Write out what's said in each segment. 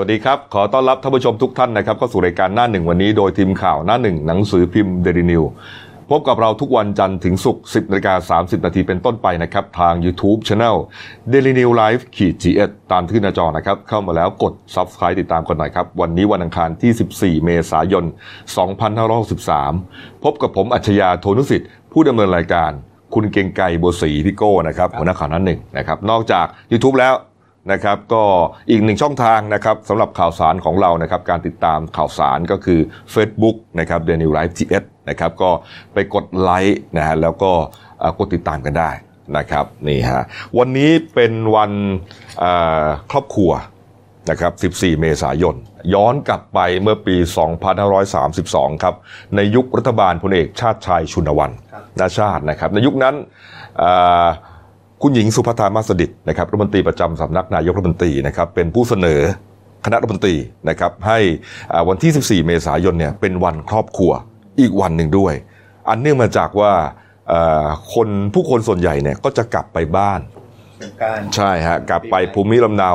วัสดีครับ ขอต้อนรับท่านผู้ชมทุกท่านนะครับเข้าสู่รายการหน้าหนึ่งวันนี้โดยทีมข่าวหน้าหนึ่งหนังสือพิมพ์เดลินิวพบกับเราทุกวันจันทร์ถึงศุกร์10นาฬิกา30 นาทีเป็นต้นไปนะครับ ทาง YouTube Channel Daily New Life ขีด GS ตามที่หน้าจอนะครับ เข้ามาแล้วกด Subscribe ติดตามกันหน่อยครับ วันนี้วันอังคารที่ 14 เมษายน 2563 พบกับผมอัจฉริยะโทนุสิทธิ์ ผู้ดำเนินรายการ คุณเกรียงไกรบัวศรีพี่โก้นะครับหัวหน้าข่าวหน้าหนึ่งนะครับนอกจาก YouTube แล้ว นะครับก็อีกหนึ่งช่องทางนะครับสำหรับข่าวสารของเรานะครับการติดตามข่าวสารก็คือ Facebook นะครับ The New Life GS นะครับก็ไปกดไลค์นะฮะแล้วก็เอ่อกดติดตามกันได้นะครับนี่ฮะวันนี้เป็นวันเอ่อครอบครัวนะครับ 14 เมษายน ย้อนกลับไปเมื่อปี 2532 ครับ ในยุครัฐบาลพลเอกชาติชายชุนวันครับนาชาตินะครับ ในยุคนั้นเอ่อ คุณหญิงสุภัทรามาสดิตนะครับรัฐมนตรีประจำสำนักนายกรัฐมนตรีนะครับเป็นผู้เสนอคณะรัฐมนตรีนะครับให้อ่าวันที่ 14 เมษายนเนี่ยเป็นวันครอบครัวอีกวันหนึ่งด้วย อันเนื่องมาจากว่าเอ่อคนผู้คนส่วนใหญ่เนี่ยก็จะกลับไปบ้านสงกรารใช่ฮะกลับไปภูมิลำเนา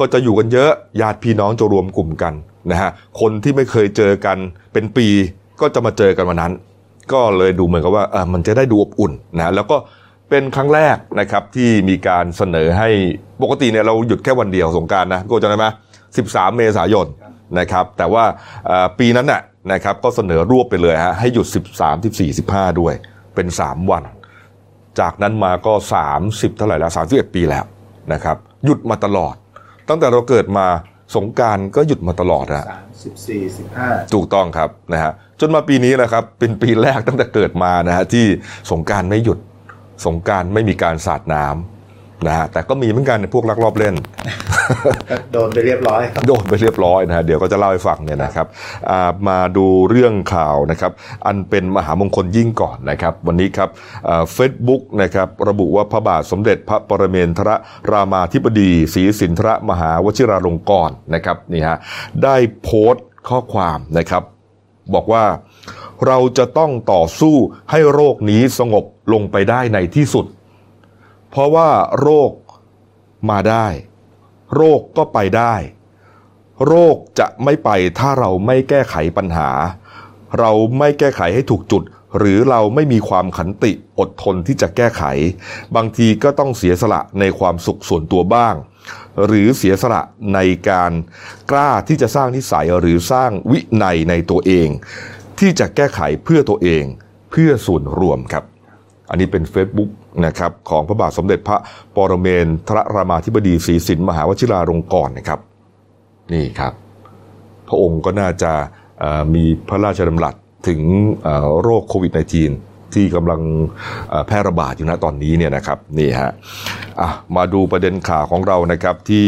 ก็จะอยู่กันเยอะญาติพี่น้องจะรวมกลุ่มกันนะฮะคนที่ไม่เคยเจอกันเป็นปีก็จะมาเจอกันวันนั้น ก็เลยดูเหมือนกับว่าเออมันจะได้ดูอบอุ่นนะฮะแล้วก็ เป็นครั้งแรกนะครับที่มีการเสนอให้ปกติเนี่ยเราหยุดแค่วันเดียวสงกรารนะโก็จะได้ไหม13 เมษายนนะครับแต่ว่าเอ่อปีนั้นน่ะนะครับก็เสนอรวบไปเลยฮะให้หยุด 13 14 15 ด้วยเป็น 3 วัน จากนั้นมาก็ 30 เท่าไหร่แล้ว31 ปีแล้วนะครับหยุดมาตลอด ตั้งแต่เราเกิดมาสงกรารก็หยุดมาตลอดนะสามสิบสี่สิบห้าถูกต้องครับนะฮะจนมาปีนี้นะครับเป็นปีแรกตั้งแต่เกิดมานะฮะที่สงกรารไม่หยุด สงกรารไม่มีการสาดน้ำนะฮะแต่ก็มีเหมือนกันในพวกลักลอบเล่นก็โดนไปเรียบร้อยครับโดนไปเรียบร้อยนะฮะเดี๋ยวก็จะเล่าให้ฟังเนี่ยนะครับอ่ามาดูเรื่องข่าวนะครับอันเป็นมหามงคลยิ่งก่อนนะครับวันนี้ครับเฟซบุ๊กนะครับระบุว่าพระบาทสมเด็จพระปรเมนทรรามาธิบดีศรีสินทรมหาวชิราลงกรณ์นะครับนี่ฮะได้โพสต์ข้อความนะครับ บอกว่าเราจะต้องต่อสู้ให้โรคนี้สงบลงไปได้ในที่สุด เพราะว่าโรคมาได้ โรคก็ไปได้ โรคจะไม่ไปถ้าเราไม่แก้ไขปัญหา เราไม่แก้ไขให้ถูกจุด หรือเราไม่มีความขันติอดทนที่จะแก้ไข บางทีก็ต้องเสียสละในความสุขส่วนตัวบ้าง หรือเสียสละในการกล้าที่จะสร้างนิสัยหรือสร้างวินัยในตัวเอง ที่จะแก้ไขเพื่อตัวเองเพื่อส่วนรวมครับ อันนี้เป็น Facebook นะครับของพระบาทสมเด็จพระปรเมนทรรามาธิบดีศรีสินมหาวชิราลงกรณ์นะครับ นี่ครับ พระองค์ก็น่าจะมีพระราชดำรัสถึงโรคโควิด -19 ที่กำลังแพร่ระบาดอยู่นะตอนนี้เนี่ยนะครับนี่ฮะมาดูประเด็นข่าวของเรานะครับที่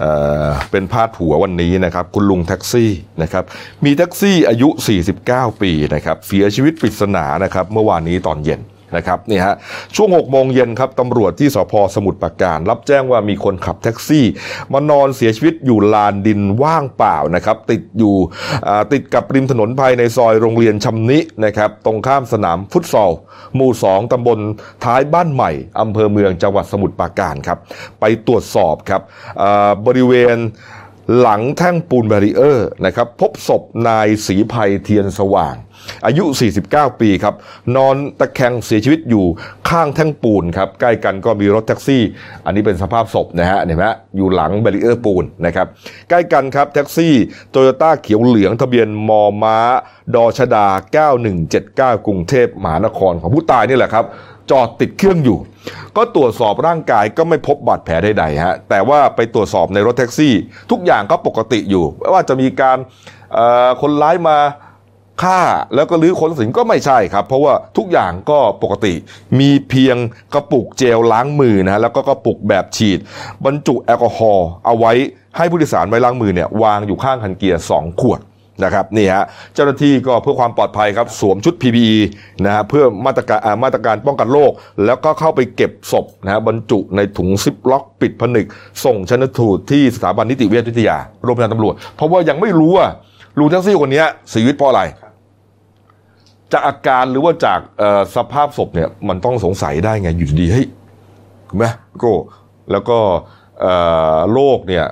เอ่อเป็นพาดหัววันนี้นะครับคุณลุงแท็กซี่นะครับมีแท็กซี่อายุ 49 ปีนะครับเสียชีวิตปริศนานะครับเมื่อวานนี้ตอนเย็น นะครับนี่ฮะช่วง6โมงเย็นครับตำรวจที่สภ.สมุทรปราการ รับแจ้งว่ามีคนขับแท็กซี่ มานอนเสียชีวิตอยู่ลานดินว่างเปล่านะครับติดอยู่ติดกับริมถนนภายในซอยโรงเรียนชำนินะครับตรงข้ามสนามฟุตซอลหมู่ 2 ตำบลท้ายบ้านใหม่อำเภอเมืองจังหวัดสมุทรปราการครับไปตรวจสอบครับบริเวณ หลังแท่งปูน barrier นะครับพบศพนายศรีภัยเทียนสว่าง อายุ 49 ปีครับ นอนตะแคงเสียชีวิตอยู่ข้างแท่งปูนครับ ใกล้กันก็มีรถแท็กซี่ อันนี้เป็นสภาพศพนะฮะเห็นไหมอยู่หลัง barrier ปูนนะครับ ใกล้กันครับแท็กซี่โตโยต้าเขียวเหลืองทะเบียนมอม้า ดอชฎา 9179 กรุงเทพมหานครของผู้ตายนี่แหละครับ จอดติดเครื่องอยู่ ก็ตรวจสอบร่างกายก็ไม่พบบาดแผลใดๆฮะแต่ว่าไปตรวจสอบในรถแท็กซี่ ทุกอย่างก็ปกติอยู่ไม่ว่าจะมีการเอ่อคนร้ายมาฆ่าแล้วก็รื้อค้นสินก็ไม่ใช่ครับ เพราะว่าทุกอย่างก็ปกติ มีเพียงกระปุกเจลล้างมือนะฮะแล้วก็กระปุกแบบฉีด บรรจุแอลกอฮอล์เอาไว้ให้ผู้โดยสารไว้ล้างมือเนี่ยวางอยู่ข้างคันเกียร์สองขวด นะครับนี่ฮะเจ้าหน้าที่ก็เพื่อความปลอดภัยครับสวมชุด PPE นะฮะเพื่อมาตรการมาตรการป้องกันโรคแล้วก็เข้าไปเก็บศพนะฮะบรรจุในถุงซิปล็อกปิดผนึก ส่งชนสูตรที่สถาบันนิติเวชวิทยาโรงพยาบาลตำรวจ เพราะว่ายังไม่รู้ว่าลุงแท็กซี่คนนี้เสียชีวิตเพราะอะไรจากอาการหรือว่าจากสภาพศพเนี่ยมันต้องสงสัยได้ไงอยู่ดีเฮ้ยถูกไหมโก็แล้วก็โรคเนี่ย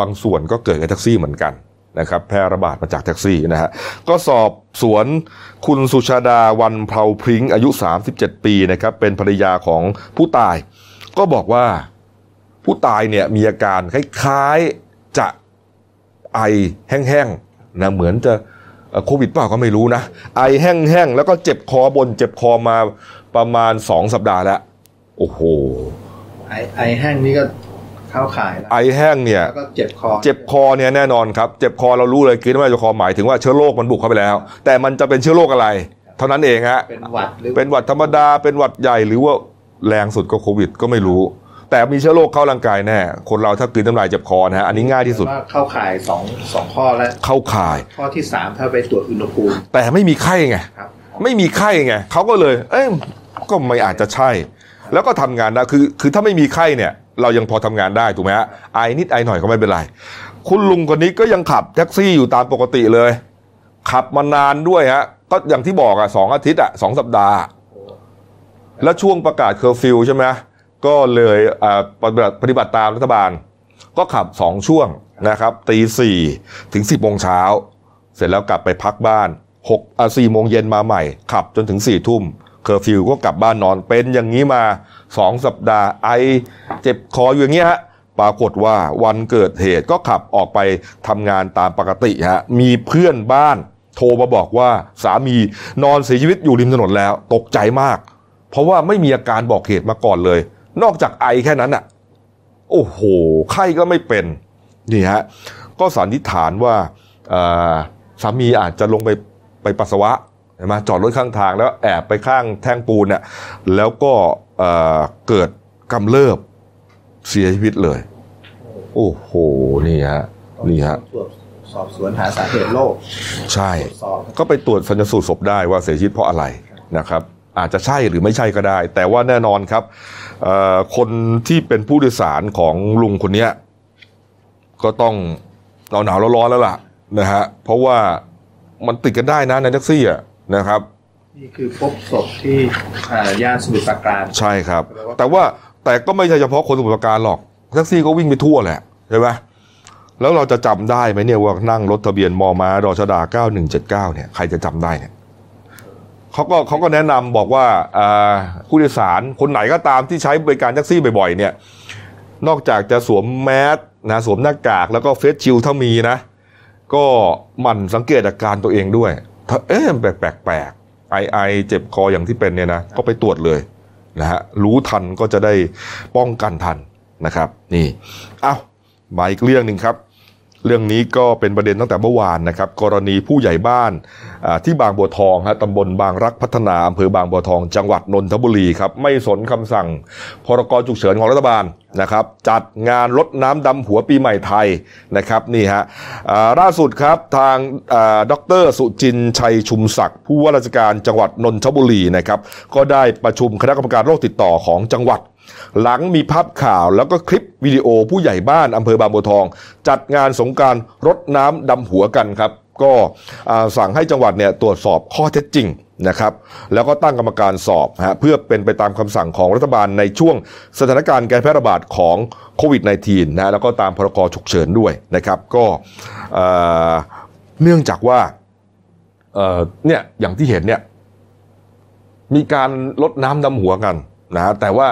บางส่วนก็เกิดกับแท็กซี่เหมือนกัน นะครับแพร่ระบาดมาจากแท็กซี่นะฮะก็สอบสวนคุณสุชาดาวันเพลาพริ้งอายุ 37 ปีนะครับเป็นภรรยาของผู้ตาย ก็บอกว่าผู้ตายเนี่ยมีอาการคล้ายๆจะไอแห้งๆนะเหมือนจะโควิดเปล่าก็ไม่รู้นะ ไอแห้งๆแล้วก็เจ็บคอบนเจ็บคอมาประมาณ 2 สัปดาห์แล้ว โอ้โหไอไอแห้งนี่ก็ เข้าข่ายแล้วไอแห้งเนี่ยแล้วก็เจ็บคอ เจ็บคอเนี่ยแน่นอนครับ เจ็บคอเรารู้เลยกินว่าเจ็บคอหมายถึงว่าเชื้อโรคมันบุกเข้าไปแล้ว แต่มันจะเป็นเชื้อโรคอะไร เท่านั้นเองฮะเป็นหวัดหรือเป็นหวัดธรรมดาเป็นหวัดใหญ่หรือว่าแรงสุดก็โควิดก็ไม่รู้ แต่มีเชื้อโรคเข้าร่างกายแน่ คนเราถ้ากลืนน้ำลายเจ็บคอนะฮะอันนี้ง่ายที่สุดว่าเข้าข่ายสองสองข้อแล้วเข้าข่าย ข้อที่สามถ้าไปตรวจอุณหภูมิ แต่ไม่มีไข้ไงครับไม่มีไข้ไงเขาก็เลย เอ้ยก็ไม่อาจจะใช่ แล้วก็ทำงานได้คือคือถ้าไม่มีไข้เนี่ย เรายังพอทำงานได้ถูกไหมฮะไอนิดไอหน่อยก็ไม่เป็นไร คุณลุงคนนี้ก็ยังขับแท็กซี่อยู่ตามปกติเลย ขับมานานด้วยฮะก็อย่างที่บอกอะสองอาทิตย์อะสองสัปดาห์ แล้วช่วงประกาศเคอร์ฟิวใช่ไหมก็เลยปฏิบัติปฏิบัติตามรัฐบาล ก็ขับสองช่วงนะครับตีสี่ถึงสิบโมงเช้า เสร็จแล้วกลับไปพักบ้านหกอ่าสี่โมงเย็นมาใหม่ ขับจนถึงสี่ทุ่ม เคอร์ฟิวก็กลับบ้านนอนเป็นอย่างนี้มาสองสัปดาห์ไอเจ็บคออยู่อย่างเงี้ยฮะปรากฏว่าวันเกิดเหตุก็ขับออกไปทำงานตามปกติฮะมีเพื่อนบ้านโทรมาบอกว่าสามีนอนเสียชีวิตอยู่ริมถนนแล้ว ตกใจมาก เพราะว่าไม่มีอาการบอกเหตุมาก่อนเลย นอกจากไอแค่นั้นอะโอ้โห ไข้ก็ไม่เป็นนี่ฮะก็สันนิษฐานว่าสามีอาจจะลงไปไปปัสสาวะ ช่ไหมจอดรถข้างทางแล้วแอบไปข้างแท่งปูนเนี่ยแล้วก็เอ่อเกิดกำเริบเสียชีวิตเลย โอ้โหนี่ฮะนี่ฮะตรวจสอบสวนหาสาเหตุโรคใช่ตรวจสอบก็ไปตรวจชันสูตรศพได้ว่าเสียชีวิตเพราะอะไรนะครับอาจจะใช่หรือไม่ใช่ก็ได้ แต่ว่าแน่นอนครับเอ่อคนที่เป็นผู้โดยสารของลุงคนเนี้ยก็ต้องหนาวหนาวๆร้อนๆแล้วล่ะนะฮะเพราะว่ามันติดกันได้นะในแท็กซี่อะ นะครับ นี่คือพบศพที่อ่าย่านสมุทรปราการใช่ครับ แต่ว่าแต่ก็ไม่ใช่เฉพาะคนสมุทรปราการหรอกแท็กซี่ก็วิ่งไปทั่วแหละใช่ไหมแล้วเราจะจำได้ไหมเนี่ยว่านั่งรถทะเบียนมอม้ารอชดา9179เนี่ยใครจะจำได้เนี่ยเขาก็เขาก็แนะนำบอกว่าอ่าผู้โดยสารคนไหนก็ตามที่ใช้บริการแท็กซี่บ่อยๆ เนี่ย นอกจากจะสวมแมสนะสวมหน้ากากแล้วก็เฟสชิลด์ถ้ามีนะ ก็หมั่นสังเกตอาการตัวเองด้วยถ้า เอ๊ะแปลกแปลกๆไอไอเจ็บคออย่างที่เป็นเนี่ยนะก็ไปตรวจเลยนะฮะรู้ทันก็จะได้ป้องกันทันนะครับ นี่เอ้ามาอีกเรื่องหนึ่งครับ เรื่องนี้ก็เป็นประเด็นตั้งแต่เมื่อวานนะครับ กรณีผู้ใหญ่บ้านที่บางบัวทองฮะตำบลบางรักพัฒนาอำเภอบางบัวทอง จังหวัดนนทบุรีครับไม่สนคำสั่ง พรกฉุกเฉินของรัฐบาลนะครับ จัดงานรดน้ำดำหัวปีใหม่ไทยนะครับนี่ฮะล่าสุดครับทางอ่าดรสุจินชัยชุมศักดิ์ผู้ว่าราชการจังหวัดนนทบุรีนะครับก็ได้ประชุมคณะกรรมการโรคติดต่อของจังหวัด หลังมีภาพข่าวแล้วก็คลิปวิดีโอผู้ใหญ่บ้านอำเภอบางบัวทอง จัดงานสงการรดน้ำดำหัวกันครับ ก็สั่งให้จังหวัดเนี่ยตรวจสอบข้อเท็จจริงนะครับแล้วก็ตั้งกรรมการสอบฮะเพื่อเป็นไปตามคำสั่งของรัฐบาลในช่วงสถานการณ์การแพร่ระบาดของโควิด -19 นะแล้วก็ตามพรกฉุกเฉินด้วยนะครับ ก็เนื่องจากว่าเนี่ยอย่างที่เห็นเนี่ยมีการลดน้ำดำหัวกันนะแต่ว่า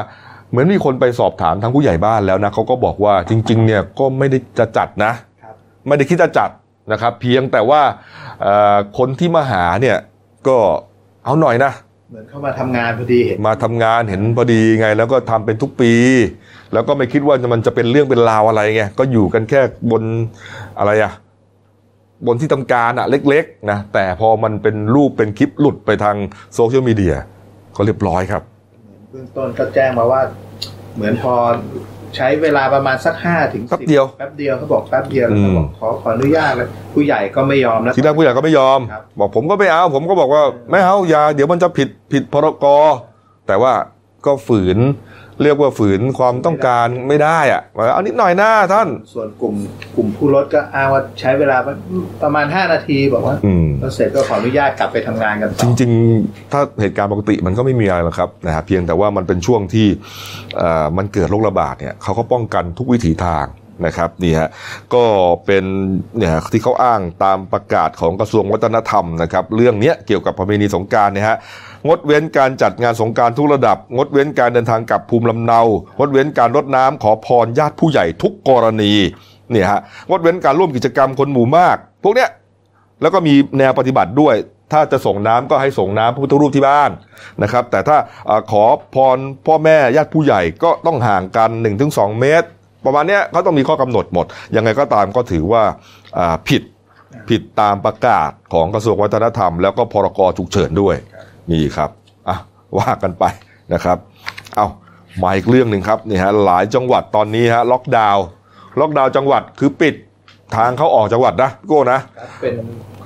เหมือนมีคนไปสอบถามทางผู้ใหญ่บ้านแล้วนะเขาก็บอกว่าจริง ๆ เนี่ยก็ไม่ได้จะจัดนะครับไม่ได้คิดจะจัดนะครับ เพียงแต่ว่าเอ่อคนที่มาหาเนี่ยก็เอาหน่อยนะเหมือนเข้ามาทำงานพอดีเห็นมาทำงานเห็นพอดีไง แล้วก็ทำเป็นทุกปี แล้วก็ไม่คิดว่ามันจะเป็นเรื่องเป็นราวอะไรไงก็อยู่กันแค่บนอะไรอะบนที่ทำการอะเล็กๆนะแต่พอมันเป็นรูปเป็นคลิปหลุดไปทางโซเชียลมีเดียก็เรียบร้อยครับ เบื้องต้นก็แจ้งมาว่า เหมือนพอใช้เวลาประมาณสักห้าถึงแป๊บเดียวแป๊บเดียวเขาบอกแป๊บเดียวแล้วเขาบอกอืมขอขออนุญาตแล้วผู้ใหญ่ก็ไม่ยอมแล้วทีแรกผู้ใหญ่ก็ไม่ยอมครับบอกผมก็ไม่เอาผมก็บอกว่าไม่เอาอย่าเดี๋ยวมันจะผิดผิดพรกแต่ว่าก็ฝืน เรียกว่าฝืนความต้องการไม่ได้อะบอกว่าเอานิดหน่อยนะท่าน ส่วนกลุ่มกลุ่มผู้รถก็อ้างว่าใช้เวลาประมาณห้านาทีบอกว่าอืมพอเสร็จก็ขออนุญาตกลับไปทำงานกันจต่อริง ๆ ถ้าเหตุการณ์ปกติมันก็ไม่มีอะไรหรอกครับนะฮะเพียงแต่ว่ามันเป็นช่วงที่เอ่อมันเกิดโรคระบาดเนี่ยเขาก็ป้องกันทุกวิถีทางนะครับนี่ฮะก็เป็นเนี่ยที่เขาอ้างตามประกาศของกระทรวงวัฒนธรรมนะครับ เรื่องเนี้ยเกี่ยวกับประเพณีสงกรารเนี่ยฮะ งดเว้นการจัดงานสงการทุกระดับ งดเว้นการเดินทางกลับภูมิลำเนา งดเว้นการรดน้ำขอพรญาติผู้ใหญ่ทุกกรณีเนี่ยฮะงดเว้นการร่วมกิจกรรมคนหมู่มาก พวกเนี้ยแล้วก็มีแนวปฏิบัติด้วย ถ้าจะส่งน้ำก็ให้ส่งน้ำพระพุทธรูปที่บ้านนะครับ แต่ถ้าอขอพรพ่อแม่ญาติผู้ใหญ่ก็ต้องห่างกัน 1-2 เมตร ประมาณเนี้ยเขาต้องมีข้อกำหนดหมด ยังไงก็ตามก็ถือว่าผิดผิดตามประกาศของกระทรวงวัฒนธรรม แล้วก็พรกฉุกเฉินด้วย นี่ครับอะว่ากันไปนะครับ เอามาอีกเรื่องหนึ่งครับนี่ฮะหลายจังหวัดตอนนี้ฮะล็อกดาวน์ล็อกดาวน์จังหวัดคือปิดทางเข้าออกจังหวัดนะพี่โก้นะครับเป็น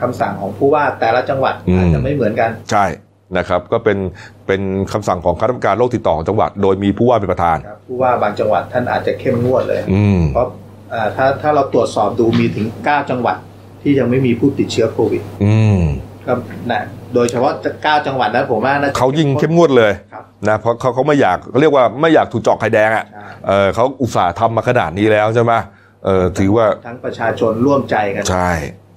คำสั่งของผู้ว่าแต่ละจังหวัดอืมอาจจะไม่เหมือนกัน ใช่นะครับ ก็เป็นเป็นคำสั่งของคณะกรรมการโรคติดต่อของจังหวัด โดยมีผู้ว่าเป็นประธานครับผู้ว่าบางจังหวัดท่านอาจจะเข้มงวดเลยอืมเพราะอ่าถ้าถ้าเราตรวจสอบดูมีถึง 9 จังหวัดที่ยังไม่มีผู้ติดเชื้อโควิดอืมก็นะ โดยเฉพาะ9จังหวัดนั้นผมว่าน่าจะเขายิ่งเข้มงวดเลยครับนะเพราะเขาเขาไม่อยากเขาเรียกว่าไม่อยากถูกเจาะไข่แดงอะใช่เออเขาอุตส่าห์ทำมาขนาดนี้แล้วใช่ไหมเออถือว่าทั้งประชาชนร่วมใจกันใช่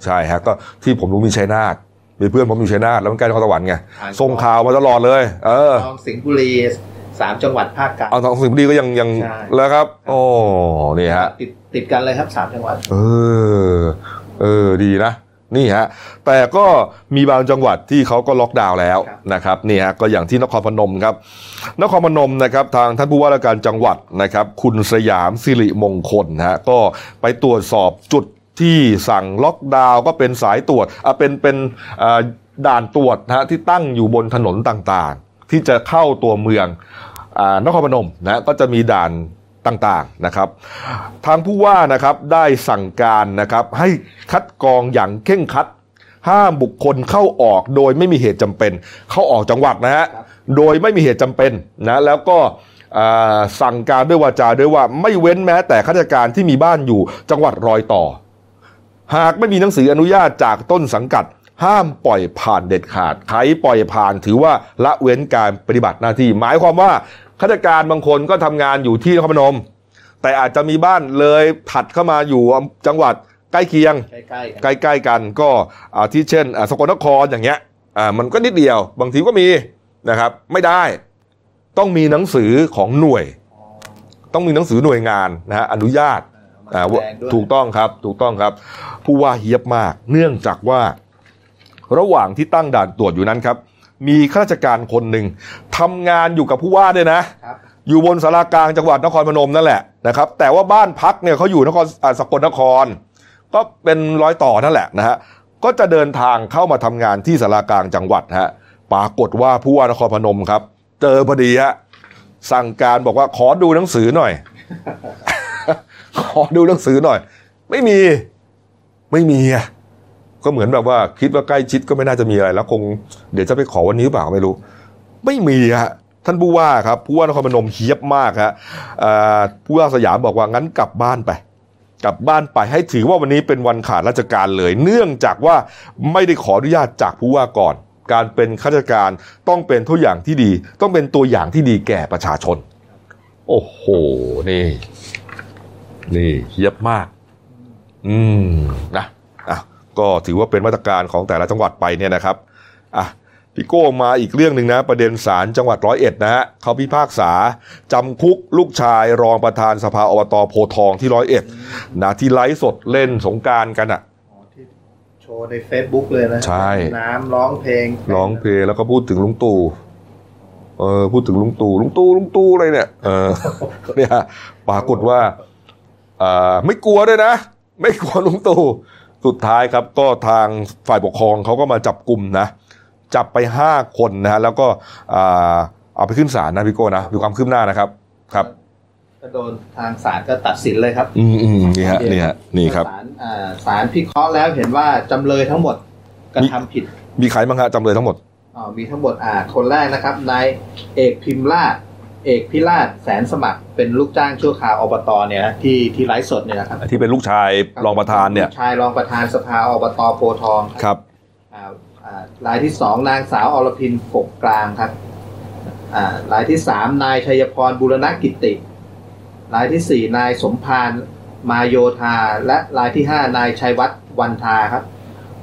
ใช่ฮะก็ที่ผมรู้มีชัยนาทมีเพื่อนผมอยู่ชัยนาทแล้วมันใกล้นครสวรรค์ไงอ่านส่งข่าวมาตลอดเลย เออคลองสิงห์บุรีสามจังหวัดภาคกลางเอาทางสิงห์บุรีก็ยังยังใช่แล้วครับ โอ้นี่ฮะติดติดกันเลยครับสามจังหวัด เออ เออดีนะ นี่ฮะแต่ก็มีบางจังหวัดที่เขาก็ล็อกดาวน์แล้วนะครับนี่ฮะก็อย่างที่นครพนมครับนครพนมนะครับทางท่านผู้ว่าราชการจังหวัดนะครับคุณสยามสิริมงคลฮะก็ไปตรวจสอบจุดที่สั่งล็อกดาวน์ก็เป็นสายตรวจอะเป็นเป็นด่านตรวจนะฮะที่ตั้งอยู่บนถนนต่างๆ ที่จะเข้าตัวเมืองอนครพนมนะก็จะมีด่าน ต่างๆนะครับ ทางผู้ว่านะครับได้สั่งการนะครับให้คัดกรองอย่างเข่งครัด ห้ามบุคคลเข้าออกโดยไม่มีเหตุจำเป็น เข้าออกจังหวัดนะฮะครับโดยไม่มีเหตุจำเป็นนะแล้วก็อ่าสั่งการด้วยวาจาด้วยว่าไม่เว้นแม้แต่ข้าราชการที่มีบ้านอยู่จังหวัดรอยต่อ หากไม่มีหนังสืออนุญาตจากต้นสังกัด ห้ามปล่อยผ่านเด็ดขาดใครปล่อยผ่านถือว่าละเว้นการปฏิบัติหน้าที่ หมายความว่า ข้าราชการบางคนก็ทำงานอยู่ที่นครพนม แต่อาจจะมีบ้านเลยถัดเข้ามาอยู่จังหวัดใกล้เคียง ใกล้ๆกันใกล้ๆกันก็อ่าที่เช่นอ่าสกลนครอย่างเงี้ยอ่ามันก็นิดเดียว บางทีก็มีนะครับ ไม่ได้ต้องมีหนังสือของหน่วยอ๋อต้องมีหนังสือหน่วยงานนะฮะอนุญาตอ่าอ่ามาว่าแสดงด้วยถูกต้องครับถูกต้องครับ ผู้ว่าเฮียบมาก เนื่องจากว่า ระหว่างที่ตั้งด่านตรวจอยู่นั้นครับ มีข้าราชการคนหนึ่งทำงานอยู่กับผู้ว่าด้วยนะครับอยู่บนสารากลางจังหวัดนครพนมนั่นแหละนะครับ แต่ว่าบ้านพักเนี่ยเขาอยู่นครอ่าสกลนคร ก็เป็นร้อยต่อนั่นแหละนะฮะก็จะเดินทางเข้ามาทำงานที่สารากลางจังหวัดฮะปรากฏว่าผู้ว่านครพนมครับ เจอพอดีฮะสั่งการบอกว่าขอดูหนังสือหน่อย ขอดูหนังสือหน่อย ไม่มี ไม่มีอะ ก็เหมือนแบบว่าคิดว่าใกล้ชิดก็ไม่น่าจะมีอะไร แล้วคงเดี๋ยวจะไปขอวันนี้หรือเปล่าไม่รู้ ไม่มีฮะท่านผู้ว่าครับผู้ว่านครพนมเฮียบมากฮะผู้ว่าสยามบอกว่างั้นกลับบ้านไป กลับบ้านไปให้ถือว่าวันนี้เป็นวันขาดราชการเลย เนื่องจากว่าไม่ได้ขออนุญาตจากผู้ว่าก่อน การเป็นข้าราชการต้องเป็นตัวอย่างที่ดี ต้องเป็นตัวอย่างที่ดีแก่ประชาชน โอ้โหนี่ นี่เฮียบมาก อืมนะ ก็ถือว่าเป็นมาตรการของแต่ละจังหวัดไปเนี่ยนะครับอะพี่โก้มาอีกเรื่องหนึ่งนะ ประเด็นศาลจังหวัดร้อยเอ็ดนะฮะเขาพิพากษา จำคุกลูกชายรองประธานสภาอบตโพธิ์ทองที่ร้อยเอ็ดนะที่ไลฟ์สดเล่นสงกรารกันอะอ๋อที่โชว์ใน Facebook เลยนะใช่น้ำร้องเพลง ร้องเพลงแล้วก็พูดถึงลุงตู่เออพูดถึงลุงตู่ลุงตู่ลุงตู่อะไรเนี่ยเออเนี่ยปรากฏว่าอ่าไม่กลัวด้วยนะ ไม่กลัวลุงตู่ สุดท้ายครับก็ทางฝ่ายปกครองเขาก็มาจับกลุ่มนะ จับไปห้าคนนะฮะแล้วก็อ่าเอาไปขึ้นศาลนะพี่โก้นะดูความคืบหน้านะครับครับก็โดนทางศาลก็ตัดสินเลยครับ อืมอืมนี่ฮะนี่ฮะนี่ครับศาลอ่าศาลพิเคราะห์แล้วเห็นว่าจำเลยทั้งหมดกระทำผิด มีใครบ้างฮะจำเลยทั้งหมดอ๋อมีทั้งหมดอ่าคนแรกนะครับนายเอกพิมพ์ราช เอกพิราชแสนสมัครเป็นลูกจ้างชั่วคราวอบตเนี่ยนะที่ที่ไลฟ์สดเนี่ยนะครับที่เป็นลูกชายรองประธานเนี่ยชายรองประธานสภาอบตโพธิ์ทองครับครับอ่าอ่ารายที่สองนางสาวอรพินกกกลางครับอ่ารายที่สามนายชัยพรบุรณกิติรายที่สี่นายสมพานมาโยธา และรายที่5นายชัยวัฒน์วันทาครับ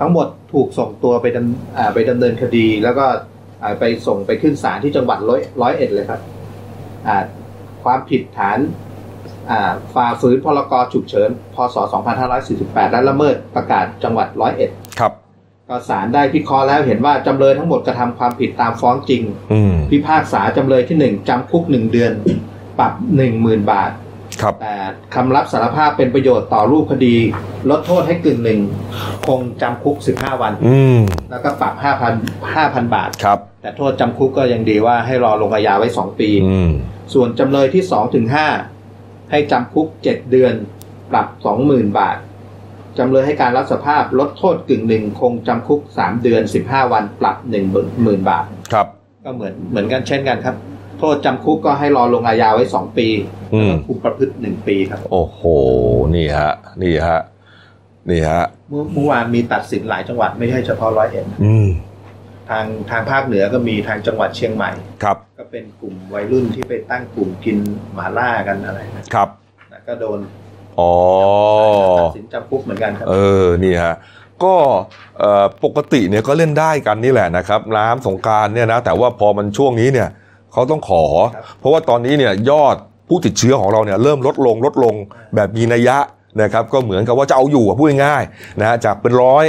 ทั้งหมดถูกส่งตัวไปดำอ่าไปดำเนินคดี แล้วก็อ่าไปส่งไปขึ้นศาลที่จังหวัดร้อยร้อยเอ็ดเลยครับอ่า ความผิดฐานอ่าฝ่าฝืนพรกฉุกเฉิน พศ 2548 และละเมิดประกาศจังหวัดร้อยเอ็ดครับก็ศาลได้พิเคราะห์แล้วเห็นว่าจำเลยทั้งหมดกระทำความผิดตามฟ้องจริงอืมพิพากษาจำเลยที่หนึ่งจำคุกหนึ่งเดือน ปรับหนึ่งหมื่นบาทครับแต่คำรับสารภาพเป็นประโยชน์ต่อรูปคดี ลดโทษให้กึ่งหนึ่งคงจำคุก15วันอืมแล้วก็ปรับ5,000 5,000บาทครับ แต่โทษจำคุกก็ยังดีว่าให้รอลงอาญาไว้2ปีอืมส่วนจำเลยที่2ถึง5ให้จำคุก7เดือน ปรับ20,000บาท จำเลยให้การรับสภาพลดโทษกึ่งหนึ่งคงจำคุก3เดือน15วันปรับ10,000บาท ครับ ก็เหมือนเหมือนกันเช่นกันครับ โทษจำคุกก็ให้รอลงอาญาไว้2ปีอืมแล้วก็คุมประพฤติ1ปีครับ โอ้โห นี่ฮะ นี่ฮะ นี่ฮะเมื่อเมื่อวานมีตัดสินหลายจังหวัดไม่ใช่เฉพาะร้อยเอ็ดอืม ทางทางภาคเหนือก็มีทางจังหวัดเชียงใหม่ครับ ก็เป็นกลุ่มวัยรุ่นที่ไปตั้งกลุ่มกินหมาล่ากันอะไรนะครับนะก็โดนอ๋อตัดสินจำคุกเหมือนกันครับ เออนี่ฮะก็เอ่อปกติเนี่ยก็เล่นได้กันนี่แหละนะครับ น้ำสงกรารเนี่ยนะแต่ว่าพอมันช่วงนี้เนี่ยเขาต้องขอครับเพราะว่าตอนนี้เนี่ยยอดผู้ติดเชื้อของเราเนี่ยเริ่มลดลงลดลงแบบมีนัยยะนะครับก็เหมือนกับว่าจะเอาอยู่อะพูดง่ายๆนะฮะจากเป็นร้อย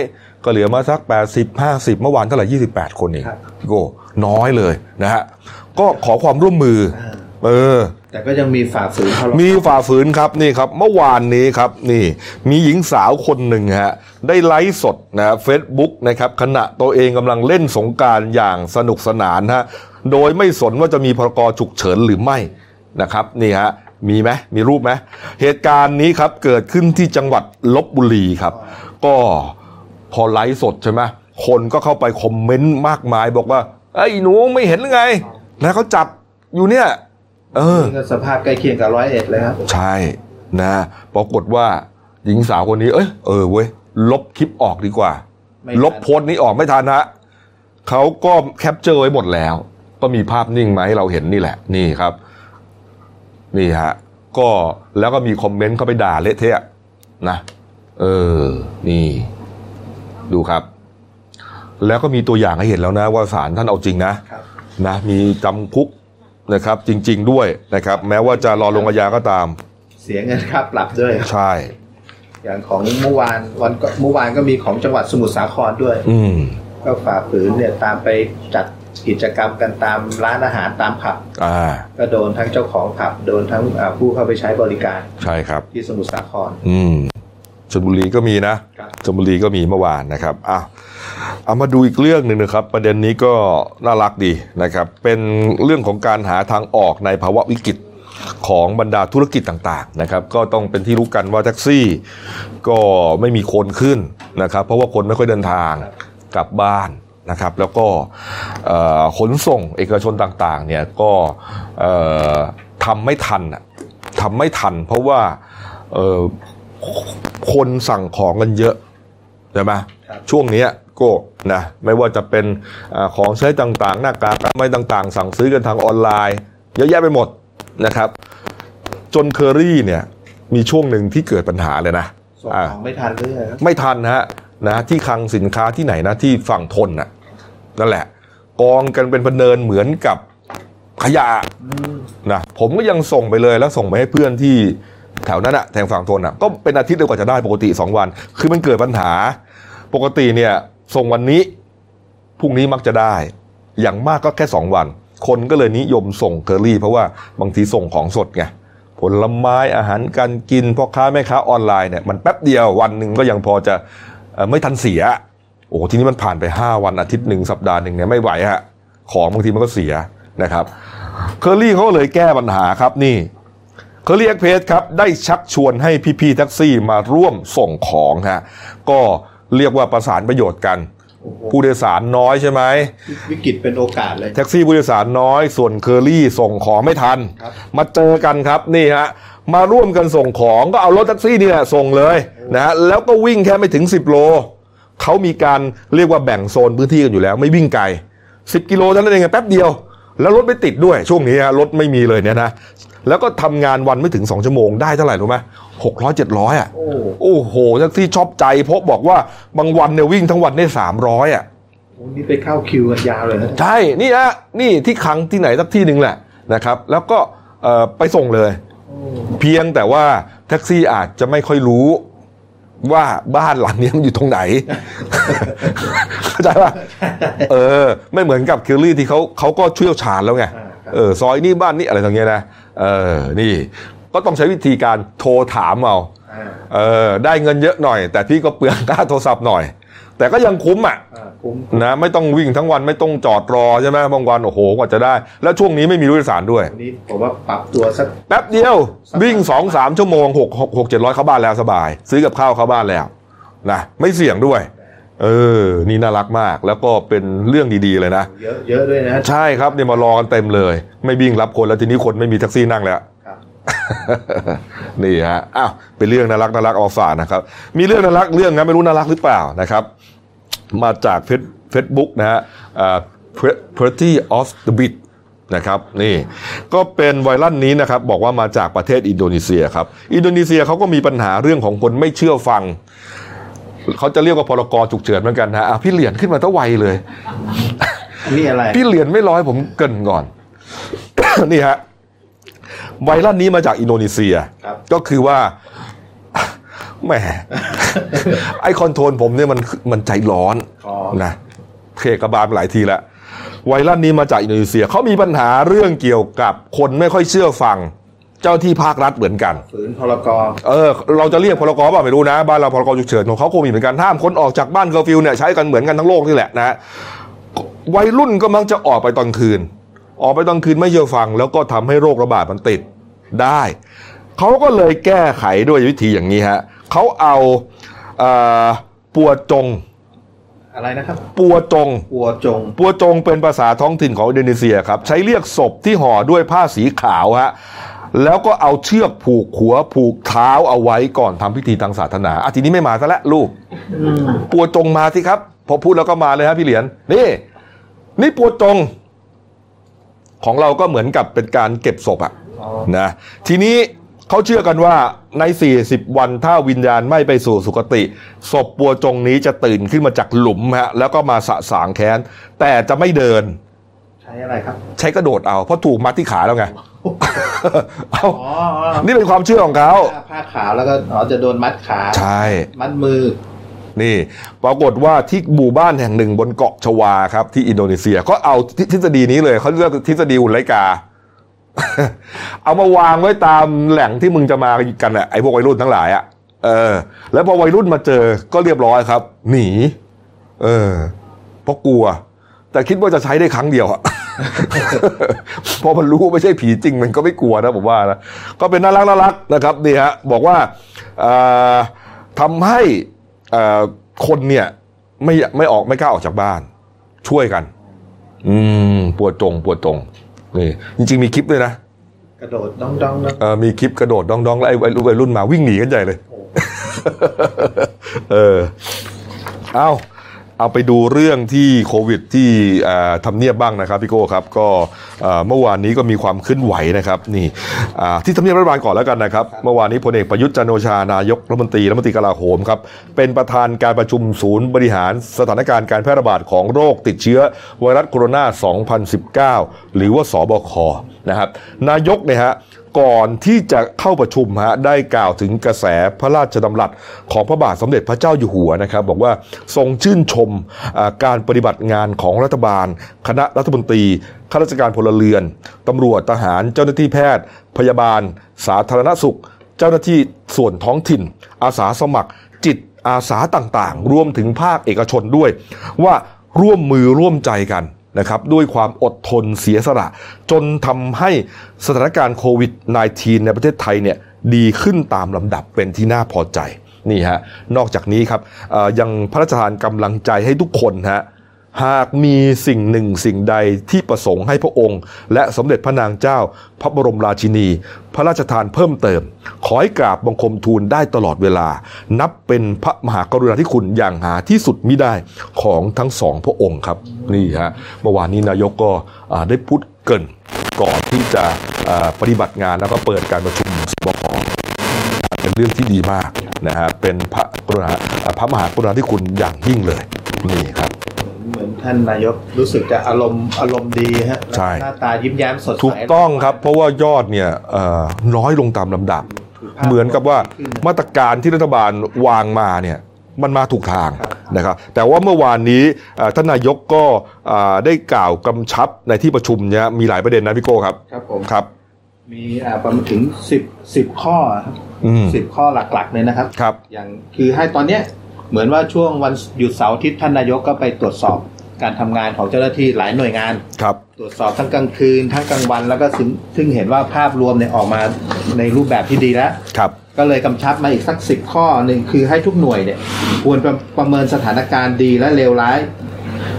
ก็เหลือมาสัก 80 50 เมื่อวานเท่าไหร่ 28 คนเองครับพี่โก้น้อยเลยนะฮะ ก็ขอความร่วมมืออ่าเออ แต่ก็ยังมีฝ่าฝืนพรบมีฝ่าฝืนครับนี่ครับ เมื่อวานนี้ครับนี่ มีหญิงสาวคนหนึ่งฮะ ได้ไลฟ์สดนะเฟซบุ๊กนะครับ ขณะตัวเองกำลังเล่นสงกรารอย่างสนุกสนานฮะ โดยไม่สนว่าจะมีพรกฉุกเฉินหรือไม่นะครับนี่ฮะมีไหมมีรูปไหมเหตุการณ์นี้ครับเกิดขึ้นที่จังหวัดลบบุรีครับ ก็ พอไลฟ์สดใช่ไหมคนก็เข้าไปคอมเมนต์มากมายบอกว่าไอ้ยหนูไม่เห็นหรือไงนะเขาจับอยู่เนี่ย เออนี่ก็สภาพใกล้เคียงกับร้อยเอ็ดเลยครับ ใช่นะปรากฏว่าหญิงสาวคนนี้ เอ้ยเออเว้ยลบคลิปออกดีกว่าไม่ทันลบโพสต์นี้ออกไม่ทันฮะเขาก็ capture ไว้หมดแล้ว ก็มีภาพนิ่งมาให้เราเห็นนี่แหละ นี่ครับ นี่ฮะก็แล้วก็มีคอมเมนต์เข้าไปด่าเละเทะนะ เออ นี่ ดูครับ แล้วก็มีตัวอย่างให้เห็นแล้วนะว่าศาลท่านเอาจริงนะครับนะมีจำคุกนะครับ จริง ๆ ด้วยนะครับ แม้ว่าจะรอลงอาญาก็ตาม เสียเงินค่าปรับด้วย ใช่ อย่างของเมื่อวานวันก่อนเมื่อวานก็มีของจังหวัดสมุทรสาครด้วย อืมก็ฝ่าฝืนเนี่ยตามไปจัดกิจกรรมกันตามร้านอาหารตามผับอ่าก็โดนทั้งเจ้าของผับ โดนทั้งอ่าผู้เข้าไปใช้บริการ ใช่ครับ ที่สมุทรสาคร อืม ชลบุรีก็มีนะครับชลบุรีก็มีเมื่อวานนะครับอะเอามาดูอีกเรื่องหนึ่งนะครับ ประเด็นนี้ก็น่ารักดีนะครับ เป็นเรื่องของการหาทางออกในภาวะวิกฤตของบรรดาธุรกิจต่างๆนะครับ ก็ต้องเป็นที่รู้กันว่าแท็กซี่ ก็ไม่มีคนขึ้นนะครับ เพราะว่าคนไม่ค่อยเดินทางกลับบ้านนะครับ แล้วก็เอ่อขนส่งเอกชนต่างๆเนี่ยก็เอ่อทำไม่ทันอะทำไม่ทัน เพราะว่าเอ่อ คนสั่งของกันเยอะใช่ไหมครับช่วงเนี้ยก็นะไม่ว่าจะเป็นอาของใช้ต่างๆ หน้ากากอนาไม่ต่างๆ สั่งซื้อกันทางออนไลน์ เยอะแยะไปหมดนะครับ จนเคอรี่เนี่ยมีช่วงหนึ่งที่เกิดปัญหาเลยนะส่งอ่าของไม่ทันเรื่อยครับไม่ทันฮะนะที่คลังสินค้าที่ไหนนะที่ฝั่งทนน่ะนั่นแหละ กองกันเป็นพเนินเหมือนกับขยะอืมนะผมก็ยังส่งไปเลยแล้วส่งไปให้เพื่อนที่ แถวนั้นอะแทงฝั่งทนอะก็เป็นอาทิตย์เดียวกว่าจะได้ปกติ 2 วัน คือมันเกิดปัญหา ปกติเนี่ยส่งวันนี้พรุ่งนี้มักจะได้ อย่างมากก็แค่ 2 วัน คนก็เลยนิยมส่งเคอรี่ เพราะว่าบางทีส่งของสดไงผลไม้อาหารการกินพ่อค้าแม่ค้าออนไลน์เนี่ยมันแป๊บเดียววันหนึ่งก็ยังพอจะไม่ทันเสีย โอ้ทีนี้มันผ่านไป 5 วันอาทิตย์หนึ่งสัปดาห์หนึ่งเนี่ยไม่ไหวฮะของบางทีมันก็เสียนะครับเคอรี่เขาเลยแก้ปัญหาครับนี่ Kerry Express ครับได้ชักชวนให้พี่ๆแท็กซี่มาร่วมส่งของฮะก็เรียกว่าประสานประโยชน์กันโอ้โหผู้โดยสารน้อยใช่ไหมวิกฤตเป็นโอกาสเลย แท็กซี่ผู้โดยสารน้อยส่วนเคอรี่ส่งของไม่ทันครับมาเจอกันครับนี่ฮะมาร่วมกันส่งของก็เอารถแท็กซี่นี่แหละส่งเลยนะฮะแล้วก็วิ่งแค่ไม่ถึง 10 โลเขามีการเรียกว่าแบ่งโซนพื้นที่กันอยู่แล้ว ไม่วิ่งไกล10 กิโลเท่านั้นเองแป๊บเดียว แล้วรถไม่ติดด้วยช่วงนี้ฮะรถไม่มีเลยเนี่ยนะแล้วก็ทำงานวันไม่ถึง 2 ชั่วโมงได้เท่าไหร่รู้ไหมหกร้อยเจ็ดร้อยอะโอ้โอ้โหแท็กซี่ชอบใจเพราะบอกว่าบางวันเนี่ยวิ่งทั้งวันได้สามร้อยอะโหนี่ไปเข้าคิวกันยาวเลยนะใช่นี่ฮะนี่ที่ขังที่ไหนสักที่หนึ่งแหละนะครับ แล้วก็เอ่อไปส่งเลยโอ้เพียงแต่ว่าแท็กซี่อาจจะไม่ค่อยรู้ ว่าบ้านหลังนี้มันอยู่ตรงไหน เข้าใจป่ะเออ ไม่เหมือนกับคิลลี่ที่เขาเขาก็เชี่ยวชาญแล้วไงอ่าครับเออซอยนี้บ้านนี้อะไรตรงเนี้ยนะเออนี่ ก็ต้องใช้วิธีการโทรถามเอาอ่าเออได้เงินเยอะหน่อย แต่พี่ก็เปลืองค่าโทรศัพท์หน่อย แต่ก็ยังคุ้มอะอ่าคุ้มนะไม่ต้องวิ่งทั้งวันไม่ต้องจอดรอใช่ไหมบางวันโอ้โหกว่าจะได้ แล้วช่วงนี้ไม่มีรถโดยสารด้วยวันนี้ผมว่าปรับตัวสักแป๊บเดียววิ่งสองสามชั่วโมงหกหกหกเจ็ดร้อยเข้าบ้านแล้วสบาย ซื้อกับข้าวเข้าบ้านแล้วนะไม่เสี่ยงด้วยเออ นี่น่ารักมาก แล้วก็เป็นเรื่องดีๆเลยนะ เยอะเยอะด้วยนะ ใช่ครับเนี่ยมารอกันเต็มเลย ไม่วิ่งรับคนแล้วทีนี้คนไม่มีแท็กซี่นั่งแล้วครับ นี่ฮะอ้าวเป็นเรื่องน่ารักน่ารักเอามาฝากนะครับ มีเรื่องน่ารักเรื่องนั้นไม่รู้น่ารักหรือเปล่านะครับ มาจากเฟซเฟซบุ๊กนะฮะอ่า Pretty of the Beat นะครับนี่ก็เป็นไวรัลนี้นะครับบอกว่ามาจากประเทศอินโดนีเซียครับ อินโดนีเซียเขาก็มีปัญหาเรื่องของคนไม่เชื่อฟัง เขาจะเรียกว่าพรกฉุกเฉินเหมือนกันนะอะพี่เหรียญขึ้นมาตั้งไวเลยนี่อะไร พี่เหรียญไม่ร้อยผมเกรินก่อน นี่ฮะ ไวรัลนี้มาจากอินโดนีเซียครับก็คือว่าแหมไอ control ผมเนี่ยมันมันใจร้อนอ๋อนะเขกกระบาลหลายทีแล้วไวรัลนี้มาจากอินโดนีเซียเขามีปัญหาเรื่องเกี่ยวกับคนไม่ค่อยเชื่อฟัง เจ้าหน้าที่ภาครัฐเหมือนกันฝืนพรกเออ เราจะเรียกพรกเปล่าไม่รู้นะ บ้านเราพรกฉุกเฉินของเขาคงมีเหมือนกันห้ามคนออกจากบ้านเคอร์ฟิวเนี่ยใช้กันเหมือนกันทั้งโลกนี่แหละนะฮะวัยรุ่นก็มักจะออกไปตอนคืน ออกไปตอนคืนไม่เชื่อฟัง แล้วก็ทำให้โรคระบาดมันติด ได้ เขาก็เลยแก้ไขด้วยวิธีอย่างนี้ฮะเขาเอาเอ่อปัวจงอะไรนะครับปัวจงปัวจงปัวจงเป็นภาษาท้องถิ่นของอินโดนีเซียครับ ใช้เรียกศพที่ห่อด้วยผ้าสีขาวฮะแล้วก็เอาเชือกผูกหัวผูกเท้าเอาไว้ก่อนทำพิธีทางศาสนาอะทีนี้ไม่มาซะแล้วลูกอืมปัวจงมาสิครับ พอพูดแล้วก็มาเลยฮะพี่เหรียญนี่ นี่ปัวจง ของเราก็เหมือนกับเป็นการเก็บศพอะอ๋อ นะทีนี้เขาเชื่อกันว่าใน 40 วันถ้าวิญญาณไม่ไปสู่สุคติศพปัวจงนี้จะตื่นขึ้นมาจากหลุมฮะแล้วก็มาสะสางแค้น แต่จะไม่เดิน ใช้อะไรครับ ใช้กระโดดเอาเพราะถูกมัดที่ขาแล้วไงเอาอ๋ออ๋อนี่เป็นความเชื่อของเขาผ้าผ้าขาวแล้วก็อ๋อจะโดนมัดขาใช่มัดมือ นี่ปรากฏว่าที่หมู่บ้านแห่งหนึ่งบนเกาะชวาครับที่อินโดนีเซียก็เอาททฤษฎีนี้เลยเขาเรียกทฤษฎีหุ่นไลกา เอามาวางไว้ตามแหล่งที่มึงจะมากันอะไอ้พวกวัยรุ่นทั้งหลายอะเออ แล้วพอวัยรุ่นมาเจอก็เรียบร้อยครับ หนี เออเพราะกลัว แต่คิดว่าจะใช้ได้ครั้งเดียวอะพอมันรู้ว่าไม่ใช่ผีจริง มันก็ไม่กลัวนะผมว่านะก็เป็นน่ารักน่ารักนะครับนี่ฮะบอกว่าอ่อทำให้อคนเนี่ยไม่ไม่ออกไม่กล้าออกจากบ้าน ช่วยกัน อืมปวดจงปวดจง นี่จริง ๆ มีคลิปด้วยนะกระโดดดองดองๆนะเออมีคลิปกระโดดดองๆแล้วไอ้วัยรุ่นวัยรุ่นมาวิ่งหนีกันใหญ่เลยโอ้เออ เอา เอาไปดูเรื่องที่โควิดที่อ่าทำเนียบบ้างนะครับพี่โก้ครับก็อ่าเมื่อวานนี้ก็มีความเคลื่อนไหวนะครับนี่อ่าที่ทำเนียบรัฐบาลก่อนแล้วกันนะครับเมื่อวานนี้พลเอกประยุทธ์จันทร์โอชานายกรัฐมนตรีรัฐมนตรีกลาโหมครับเป็นประธานการประชุมศูนย์บริหารสถานการณ์การแพร่ระบาดของโรคติดเชื้อไวรัสโคโรนา 2019 หรือว่าสบคนะครับนายกเนี่ยฮะ ก่อนที่จะเข้าประชุมฮะได้กล่าวถึงกระแสพระราชดำรัสของพระบาทสมเด็จพระเจ้าอยู่หัวนะครับ บอกว่าทรงชื่นชมการปฏิบัติงานของรัฐบาล คณะรัฐมนตรีข้าราชการพลเรือนตำรวจทหารเจ้าหน้าที่แพทย์ พยาบาล สาธารณสุข เจ้าหน้าที่ส่วนท้องถิ่น อาสาสมัคร จิตอาสาต่างๆ รวมถึงภาคเอกชนด้วย ว่าร่วมมือร่วมใจกัน นะครับด้วยความอดทนเสียสละ จนทำให้สถานการณ์โควิด -19 ในประเทศไทยเนี่ยดีขึ้นตามลำดับเป็นที่น่าพอใจนี่ฮะนอกจากนี้ครับยังพระราชทานกำลังใจให้ทุกคนฮะ หากมีสิ่งหนึ่งสิ่งใดที่ประสงค์ให้พระองค์ และสมเด็จพระนางเจ้า พระบรมราชินี พระราชทานเพิ่มเติม ขอให้กราบบังคมทูลได้ตลอดเวลา นับเป็นพระมหากรุณาธิคุณอย่างหาที่สุดมิได้ของทั้งสองพระองค์ครับนี่ฮะเมื่อวานนี้นายกก็ได้พูดเกินก่อนที่จะปฏิบัติงานแล้วก็เปิดการประชุมสบคเป็นเรื่องที่ดีมากนะฮะเป็นพระกรุณาพระมหากรุณาธิคุณอย่างยิ่งเลยนี่ครับ ท่านนายกรู้สึกจะอารมณ์อารมณ์ดีฮะใช่ หน้าตายิ้มแย้มสดใสถูกต้องครับ เพราะว่ายอดเนี่ยเอ่อน้อยลงตามลำดับเหมือนกับว่ามาตรการที่รัฐบาลวางมาเนี่ยมันมาถูกทางนะครับแต่ว่าเมื่อวานนี้เอ่อท่านนายกก็อ่าได้กล่าวกำชับในที่ประชุมเนี่ยมีหลายประเด็นนะพี่โก้ครับครับผมครับ มีอ่าประมาณถึงสิบสิบข้อครับอืมสิบข้อหลักๆเลยนะครับ ครับ อย่างคือให้ตอนเนี้ยเหมือนว่าช่วงวันหยุดเสาร์อาทิตย์ท่านนายกก็ไปตรวจสอบ การทำงานของเจ้าหน้าที่หลายหน่วยงานครับตรวจสอบทั้งกลางคืนทั้งกลางวันแล้วก็ซึ่งซึ่งเห็นว่าภาพรวมเนี่ยออกมาในรูปแบบที่ดีแล้วครับ ก็เลยกำชับมาอีกสักสิบข้อหนึ่งคือให้ทุกหน่วยเนี่ยควรประประเมินสถานการณ์ดีและเลวร้าย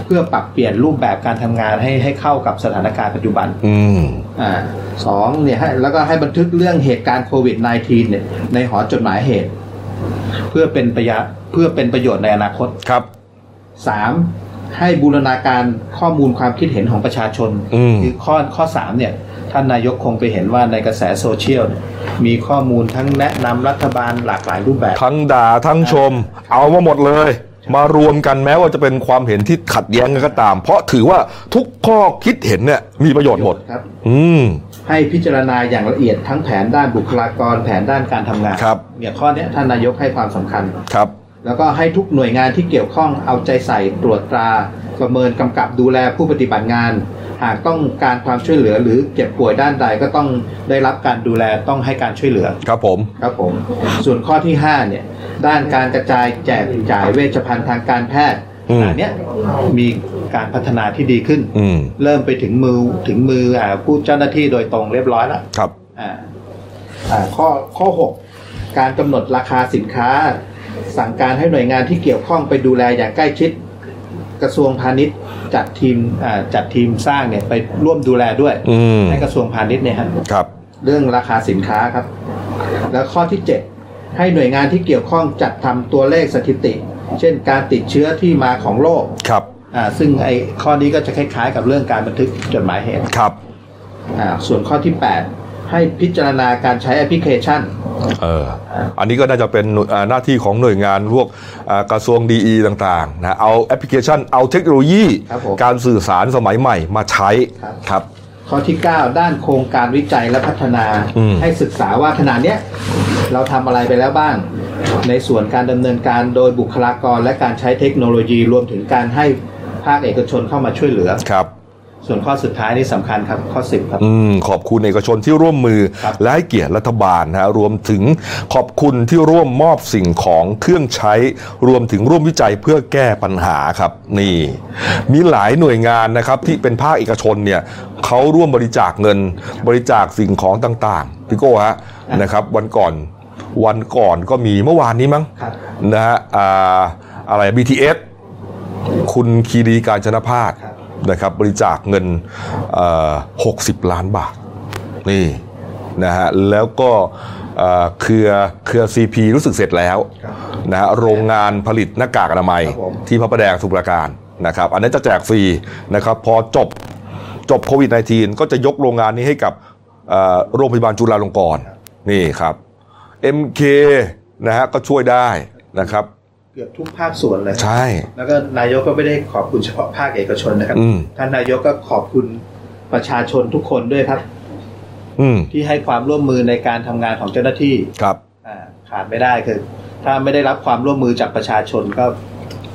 เพื่อปรับเปลี่ยนรูปแบบการทำงานให้ให้เข้ากับสถานการณ์ปัจจุบัน อืม อ่าสองเนี่ยให้แล้วก็ให้บันทึกเรื่องเหตุการณ์โควิด -19 เนี่ยในหอจดหมายเหตุ เพื่อเป็นประโยชน์เพื่อเป็นประโยชน์ในอนาคตครับสาม ให้บูรณาการข้อมูลความคิดเห็นของประชาชนอืมคือข้อข้อสามเนี่ยท่านนายกคงไปเห็นว่าในกระแสโซเชียลเนี่ยมีข้อมูลทั้งแนะนำรัฐบาลหลากหลายรูปแบบ ทั้งด่าทั้งชม เอามาหมดเลย มารวมกันแม้ว่าจะเป็นความเห็นที่ขัดแย้งกันก็ตาม เพราะถือว่าทุกข้อคิดเห็นเนี่ยมีประโยชน์หมดครับ อืมให้พิจารณาอย่างละเอียดทั้งแผนด้านบุคลากรแผนด้านการทำงานครับเนี่ยข้อเนี้ยท่านนายกให้ความสำคัญครับ แล้วก็ให้ทุกหน่วยงานที่เกี่ยวข้องเอาใจใส่ตรวจตรา ประเมินกำกับดูแลผู้ปฏิบัติงาน หากต้องการความช่วยเหลือหรือเจ็บป่วยด้านใดก็ต้องได้รับการดูแลต้องให้การช่วยเหลือครับผมครับผม ส่วนข้อที่5เนี่ยด้านการกระจายแจกจ่ายเวชภัณฑ์ทางการแพทย์อืมอันเนี้ยมีการพัฒนาที่ดีขึ้นอืมเริ่มไปถึงมือถึงมืออ่าผู้เจ้าหน้าที่โดยตรงเรียบร้อยแล้วครับอ่าอ่าข้อข้อหกการกำหนดราคาสินค้า สั่งการให้หน่วยงานที่เกี่ยวข้องไปดูแลอย่างใกล้ชิด กระทรวงพาณิชย์จัดทีมอ่าจัดทีมสร้างเนี่ยไปร่วมดูแลด้วยอืมให้กระทรวงพาณิชย์เนี่ยฮะครับ เรื่องราคาสินค้าครับ แล้วข้อที่ 7 ให้หน่วยงานที่เกี่ยวข้องจัดทำตัวเลขสถิติ เช่นการติดเชื้อที่มาของโรคครับอ่าซึ่งไอ้ข้อนี้ก็จะคล้ายๆ กับเรื่องการบันทึกจดหมายเหตุครับอ่าส่วนข้อที่ 8 ให้พิจารณาการใช้แอปพลิเคชันเอออันนี้ก็น่าจะเป็นหน่วยอ่าหน้าที่ของหน่วยงานพวกอ่ากระทรวงดีต่างๆนะเอาแอปพลิเคชัน เอาเทคโนโลยีครับผมการสื่อสารสมัยใหม่มาใช้ครับครับข้อที่ 9 ด้านโครงการวิจัยและพัฒนาอืมให้ศึกษาว่าขณะเนี้ยเราทำอะไรไปแล้วบ้าง ในส่วนการดำเนินการโดยบุคลากรและการใช้เทคโนโลยีรวมถึงการให้ภาคเอกชนเข้ามาช่วยเหลือครับ ส่วนข้อสุดท้ายนี่สำคัญครับข้อ 10 ครับ อืมขอบคุณเอกชนที่ร่วมมือครับและให้เกียรติรัฐบาลนะฮะรวมถึงขอบคุณที่ร่วมมอบสิ่งของเครื่องใช้ รวมถึงร่วมวิจัยเพื่อแก้ปัญหาครับ นี่ มีหลายหน่วยงานนะครับที่เป็นภาคเอกชนเนี่ยเขาร่วมบริจาคเงิน บริจาคสิ่งของต่างๆพี่โก้ฮะนะครับ วันก่อนวันก่อนก็มีเมื่อวานนี้มั้งครับนะฮะอ่าอะไร BTS คุณคีรีการชนพาสครับ นะครับบริจาคเงินเอ่อ60 ล้านบาทนี่นะฮะแล้วก็เอ่อเครือเครือ CP รู้สึกเสร็จแล้วครับนะฮะโรงงานผลิตหน้ากากอนามัยครับผมที่พระประแดงสมุทรปราการนะครับอันนั้นจะแจกฟรีนะครับพอจบจบโควิด -19 ก็จะยกโรงงานนี้ให้กับเอ่อโรงพยาบาลจุฬาลงกรณ์นี่ครับ MK นะฮะก็ช่วยได้นะครับ เกือบทุกภาคส่วนเลย ใช่ แล้วก็นายกก็ไม่ได้ขอบคุณเฉพาะภาคเอกชนนะครับอืมท่านนายกก็ขอบคุณประชาชนทุกคนด้วยครับ อืมที่ให้ความร่วมมือในการทำงานของเจ้าหน้าที่ ครับอ่าขาดไม่ได้คือ ถ้าไม่ได้รับความร่วมมือจากประชาชนก็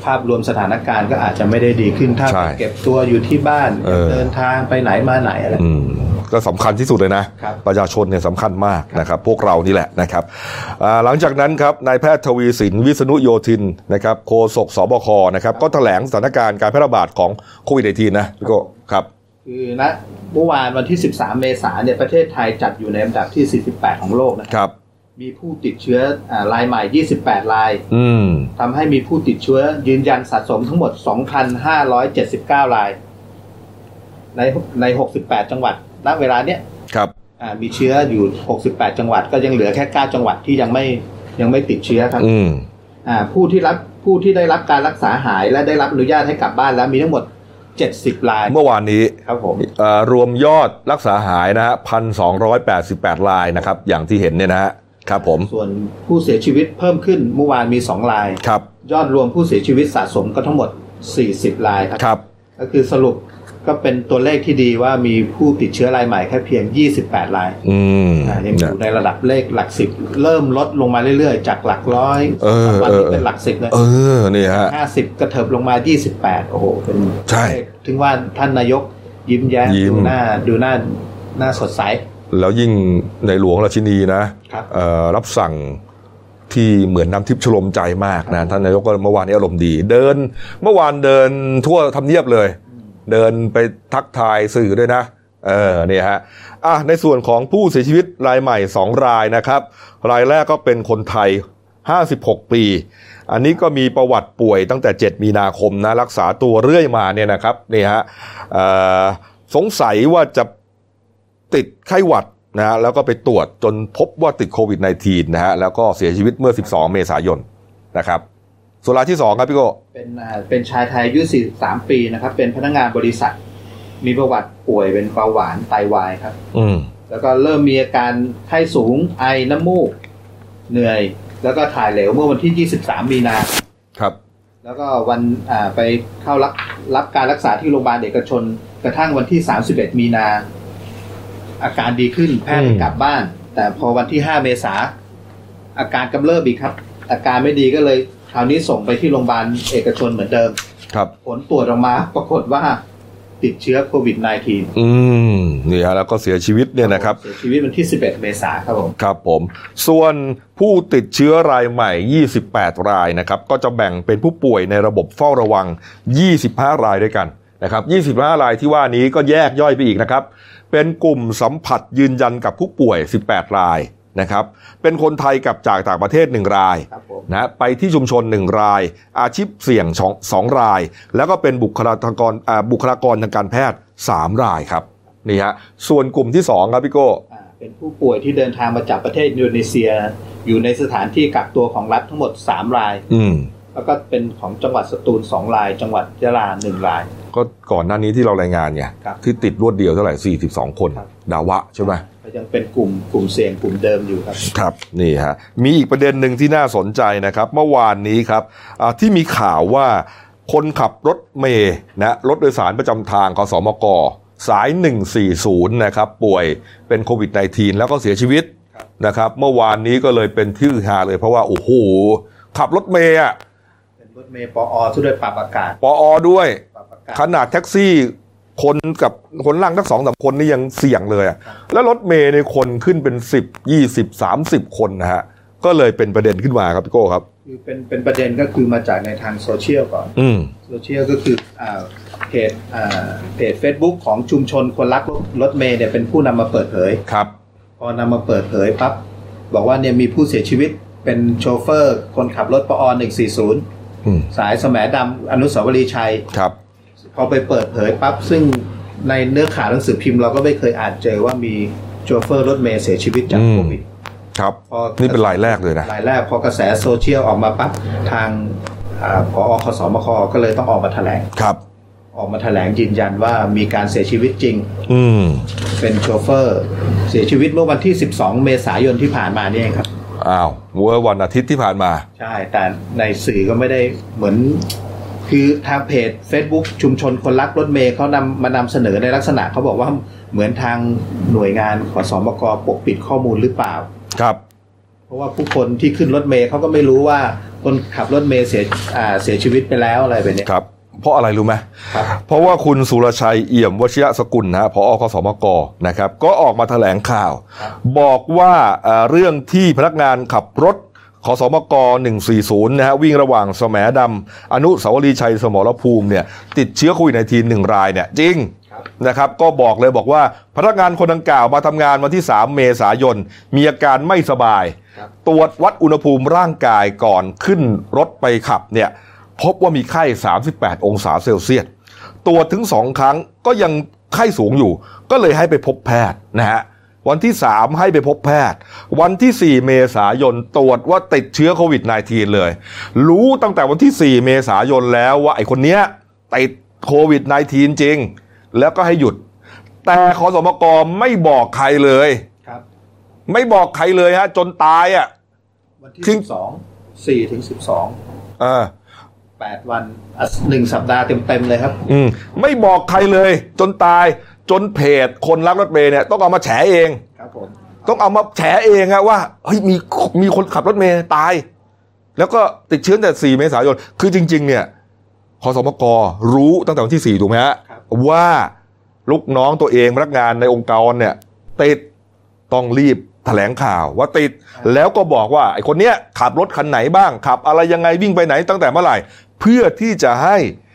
ภาพรวมสถานการณ์ก็อาจจะไม่ได้ดีขึ้น ถ้าใช่เก็บตัวอยู่ที่บ้านเออเดินทางไปไหนมาไหนอะไรอืม ก็สำคัญที่สุดเลยนะครับประชาชนเนี่ยสำคัญมากนะครับพวกเรานี่แหละนะครับอ่าหลังจากนั้นครับนายแพทย์ทวีสินวิษณุโยธินนะครับโฆษกสบคนะครับก็แถลงสถานการณ์การแพร่ระบาดของโควิด -19 นะพี่โก้ครับคือณเมื่อวานวันที่ 13 เมษายนเนี่ยประเทศไทยจัดอยู่ในอันดับที่ 48 ของโลกนะครับครับมีผู้ติดเชื้ออารายใหม่ 28 รายอืมทำให้มีผู้ติดเชื้อยืนยันสะสมทั้งหมด 2,579 ราย ในใน 68 จังหวัด ณเวลาเนี้ยครับอ่ามีเชื้ออยู่ 68 จังหวัด ก็ยังเหลือแค่ 9 จังหวัดที่ยังไม่ยังไม่ติดเชื้อครับอืมอ่าผู้ที่รับผู้ที่ได้รับการรักษาหายและได้รับอนุญาตให้กลับบ้านแล้วมีทั้งหมด 70ราย เมื่อวานนี้ครับผมเอ่อรวมยอดรักษาหายนะฮะพันสองร้อยแปดสิบแปดรายนะครับ อย่างที่เห็นเนี่ยนะฮะครับผมส่วนผู้เสียชีวิตเพิ่มขึ้นเมื่อวานมี2รายครับ ยอดรวมผู้เสียชีวิตสะสมก็ทั้งหมด 40รายครับครับ ก็คือสรุป ก็เป็นตัวเลขที่ดีว่ามีผู้ติดเชื้อรายใหม่แค่เพียง 28 รายอืมอ่ายังอยู่ในระดับเลขหลักสิบเริ่มลดลงมาเรื่อยๆ จากหลักร้อยเออวันเออนี้เป็นหลักสิบเลยเออนี่ฮะห้าสิบกระเถิบลงมา 28 โอ้โห เป็นใช่เลขถึงว่าท่านนายกยิ้มแย้มยิ้มดูหน้าดูหน้าหน้าสดใส แล้วยิ่งในหลวงราชินีนะครับเอ่อรับสั่งที่เหมือนน้ำทิพย์ชโลมใจมากนะท่านนายกก็เมื่อวานนี้อารมณ์ดี เดินเมื่อวานเดินทั่วทำเนียบเลย เดินไปทักทายสื่อด้วยนะเออเนี่ยฮะอะในส่วนของผู้เสียชีวิตรายใหม่ 2 รายนะครับ รายแรกก็เป็นคนไทย 56 ปี อันนี้ก็มีประวัติป่วยตั้งแต่ 7 มีนาคมนะรักษาตัวเรื่อยมาเนี่ยนะครับนี่ฮะสงสัยว่าจะติดไข้หวัดนะฮะแล้วก็ไปตรวจจนพบว่าติดโควิด -19 นะฮะแล้วก็เสียชีวิตเมื่อ 12 เมษายนนะครับ ส่วนรายที่2ครับพี่โกเป็นอ่าเป็นชายไทยอายุ 43 ปีนะครับ เป็นพนักงานบริษัท มีประวัติป่วยเป็นเบาหวานไตวายครับ อืมแล้วก็เริ่มมีอาการไข้สูงไอน้ำมูก เหนื่อย แล้วก็ถ่ายเหลวเมื่อวันที่ 23 มีนาครับ แล้วก็วันอ่าไปเข้ารับรับการรักษาที่โรงพยาบาลเอกชน กระทั่งวันที่ 31 มีนา อาการดีขึ้นแพทย์ให้กลับบ้าน แต่พอวันที่ 5 เมษาอาการกำเริบอีกครับ อาการไม่ดีก็เลย คราวนี้ส่งไปที่โรงพยาบาลเอกชนเหมือนเดิม ครับ ผลตรวจออกมาปรากฏว่าติดเชื้อโควิด -19 อืมนี่ฮะแล้วก็เสียชีวิตเนี่ยนะครับ เสียชีวิตวันที่ 11 เมษายนครับผม ครับผม ส่วนผู้ติดเชื้อรายใหม่ 28 รายนะครับ ก็จะแบ่งเป็นผู้ป่วยในระบบเฝ้าระวัง 25 รายด้วยกันนะครับ 25 รายที่ว่านี้ก็แยกย่อยไปอีกนะครับ เป็นกลุ่มสัมผัสยืนยันกับผู้ป่วย 18 ราย นะครับ เป็นคนไทยกับจากต่างประเทศ 1 รายครับผมนะไปที่ชุมชน 1 ราย อาชีพเสี่ยงสองสองราย แล้วก็เป็นบุคลากรอ่าบุคลากรทางการแพทย์ 3 รายครับนี่ฮะส่วนกลุ่มที่ 2 ครับพี่โก้อ่าเป็นผู้ป่วยที่เดินทางมาจากประเทศอินโดนีเซีย อยู่ในสถานที่กักตัวของรัฐทั้งหมด 3 ราย อืมแล้วก็เป็นของจังหวัดสตูล 2 ราย จังหวัดยะลา1ราย ก็ก่อนหน้านี้ที่เรารายงานไงครับที่ติดรวดเดียวเท่าไหร่ 42 คนครับดาวะใช่ไหมก็ ยังเป็นกลุ่มกลุ่มเสี่ยงกลุ่มเดิมอยู่ครับครับนี่ฮะมีอีกประเด็นหนึ่งที่น่าสนใจนะครับ เมื่อวานนี้ครับอ่าที่มีข่าวว่าคนขับรถเมย์นะรถโดยสารประจำทางกสมกสาย 140 นะครับ ป่วยเป็นโควิด -19 แล้วก็เสียชีวิตครับนะครับ เมื่อวานนี้ก็เลยเป็นที่ฮือฮาเลยเพราะว่า โอ้โห ขับรถเมย์อะเป็นรถเมย์ปออที่ด้วยปรับอากาศปออด้วยปรับอากาศขนาดแท็กซี่ คนกับคนล่างทั้งสองสามคนนี่ยังเสี่ยงเลยอะแล้วรถเมล์เนี่ยคนขึ้นเป็นสิบยี่สิบสามสิบคนนะฮะก็เลยเป็นประเด็นขึ้นมาครับพี่โก้ครับคือเป็นเป็นประเด็นก็คือมาจากในทางโซเชียลก่อนอืมโซเชียลก็คืออ่าเพจอ่าเพจ Facebook ของชุมชนคนรักรถรถเมล์เนี่ยเป็นผู้นำมาเปิดเผยครับ พอนำมาเปิดเผยปั๊บบอกว่าเนี่ยมีผู้เสียชีวิตเป็นโชเฟอร์ คนขับรถปอ140อืมสายแสมดำอนุสาวรีย์ชัยครับ พอไปเปิดเผยปั๊บซึ่งในเนื้อข่าวหนังสือพิมพ์เราก็ไม่เคยอ่านเจอว่ามีโชเฟอร์รถเมย์เสียชีวิตจากอืมโควิดครับพอนี่เป็นรายแรกเลยนะรายแรกพอกระแสโซเชียลออกมาปั๊บทางอาพอคสมคก็เลยต้องออกมาแถลงครับ ออกมาแถลงยืนยันว่ามีการเสียชีวิตจริง อืมเป็นโชเฟอร์ เสียชีวิตเมื่อวันที่ 12 เมษายนที่ผ่านมานี่เองครับอ้าวเมื่อวันอาทิตย์ที่ผ่านมา ใช่ แต่ในสื่อก็ไม่ได้เหมือน คือทางเพจ Facebook ชุมชนคนรักรถเมย์เขานำมานำเสนอในลักษณะเขาบอกว่าเหมือนทางหน่วยงานขอสอมกปกปิดข้อมูลหรือเปล่า ครับ เพราะว่าผู้คนที่ขึ้นรถเมย์เขาก็ไม่รู้ว่าคนขับรถเมย์เสียอ่าเสียชีวิตไปแล้วอะไรแบบเนี้ยครับ เพราะอะไรรู้ไหมครับเพราะว่าคุณสุรชัยเอี่ยมวชิระสกุลนะฮะพอคสมกนะครับ ก็ออกมาแถลงข่าวครับบอกว่าเอ่อเรื่องที่พนักงานขับรถ ขสมก 140 นะฮะวิ่งระหว่างแสมดำอนุสาวรีย์ชัยสมรภูมิเนี่ยติดเชื้อโควิดในทีหนึ่งรายเนี่ยจริงครับนะครับก็บอกเลยบอกว่าพนักงานคนดังกล่าวมาทำงานวันที่ 3 เมษายน มีอาการไม่สบายครับตรวจวัดอุณหภูมิร่างกายก่อนขึ้นรถไปขับเนี่ยพบว่ามีไข้ 38 องศาเซลเซียสตรวจถึง 2 ครั้งก็ยังไข้สูงอยู่ ก็เลยให้ไปพบแพทย์นะฮะ วันที่ 3 ให้ไปพบแพทย์ วันที่ 4 เมษายนตรวจว่าติดเชื้อโควิด -19 เลย รู้ตั้งแต่วันที่ 4 เมษายนแล้วว่าไอ้คนเนี้ยติดโควิด -19 จริง แล้วก็ให้หยุด แต่ขอสมกไม่บอกใครเลยครับไม่บอกใครเลยฮะ จนตายอะวันที่ครึ่สิงบสองสี่ถึงสิบสองอ่าแปดวันอะหนึ่งสัปดาห์เต็มๆเลยครับ อืมไม่บอกใครเลย จนตาย จนเพจคนรักรถเมย์เนี่ยต้องเอามาแฉเองครับผมต้องเอามาแฉเองอะว่าเฮ้ยมีมีคนขับรถเมย์ตาย แล้วก็ติดเชื้อตั้งแต่ 4 เมษายน คือจริง ๆ เนี่ยขอสมกรู้ตั้งแต่วันที่ 4 ถูกไหมฮะครับว่าลูกน้องตัวเองพนักงานในองค์กรเนี่ย ติดต้องรีบแถลงข่าวว่าติดแล้วก็บอกว่าไอ้คนเนี้ยขับรถคันไหนบ้างขับ อะไรยังไงวิ่งไปไหนตั้งแต่เมื่อไหร่ เพื่อที่จะให้อ่า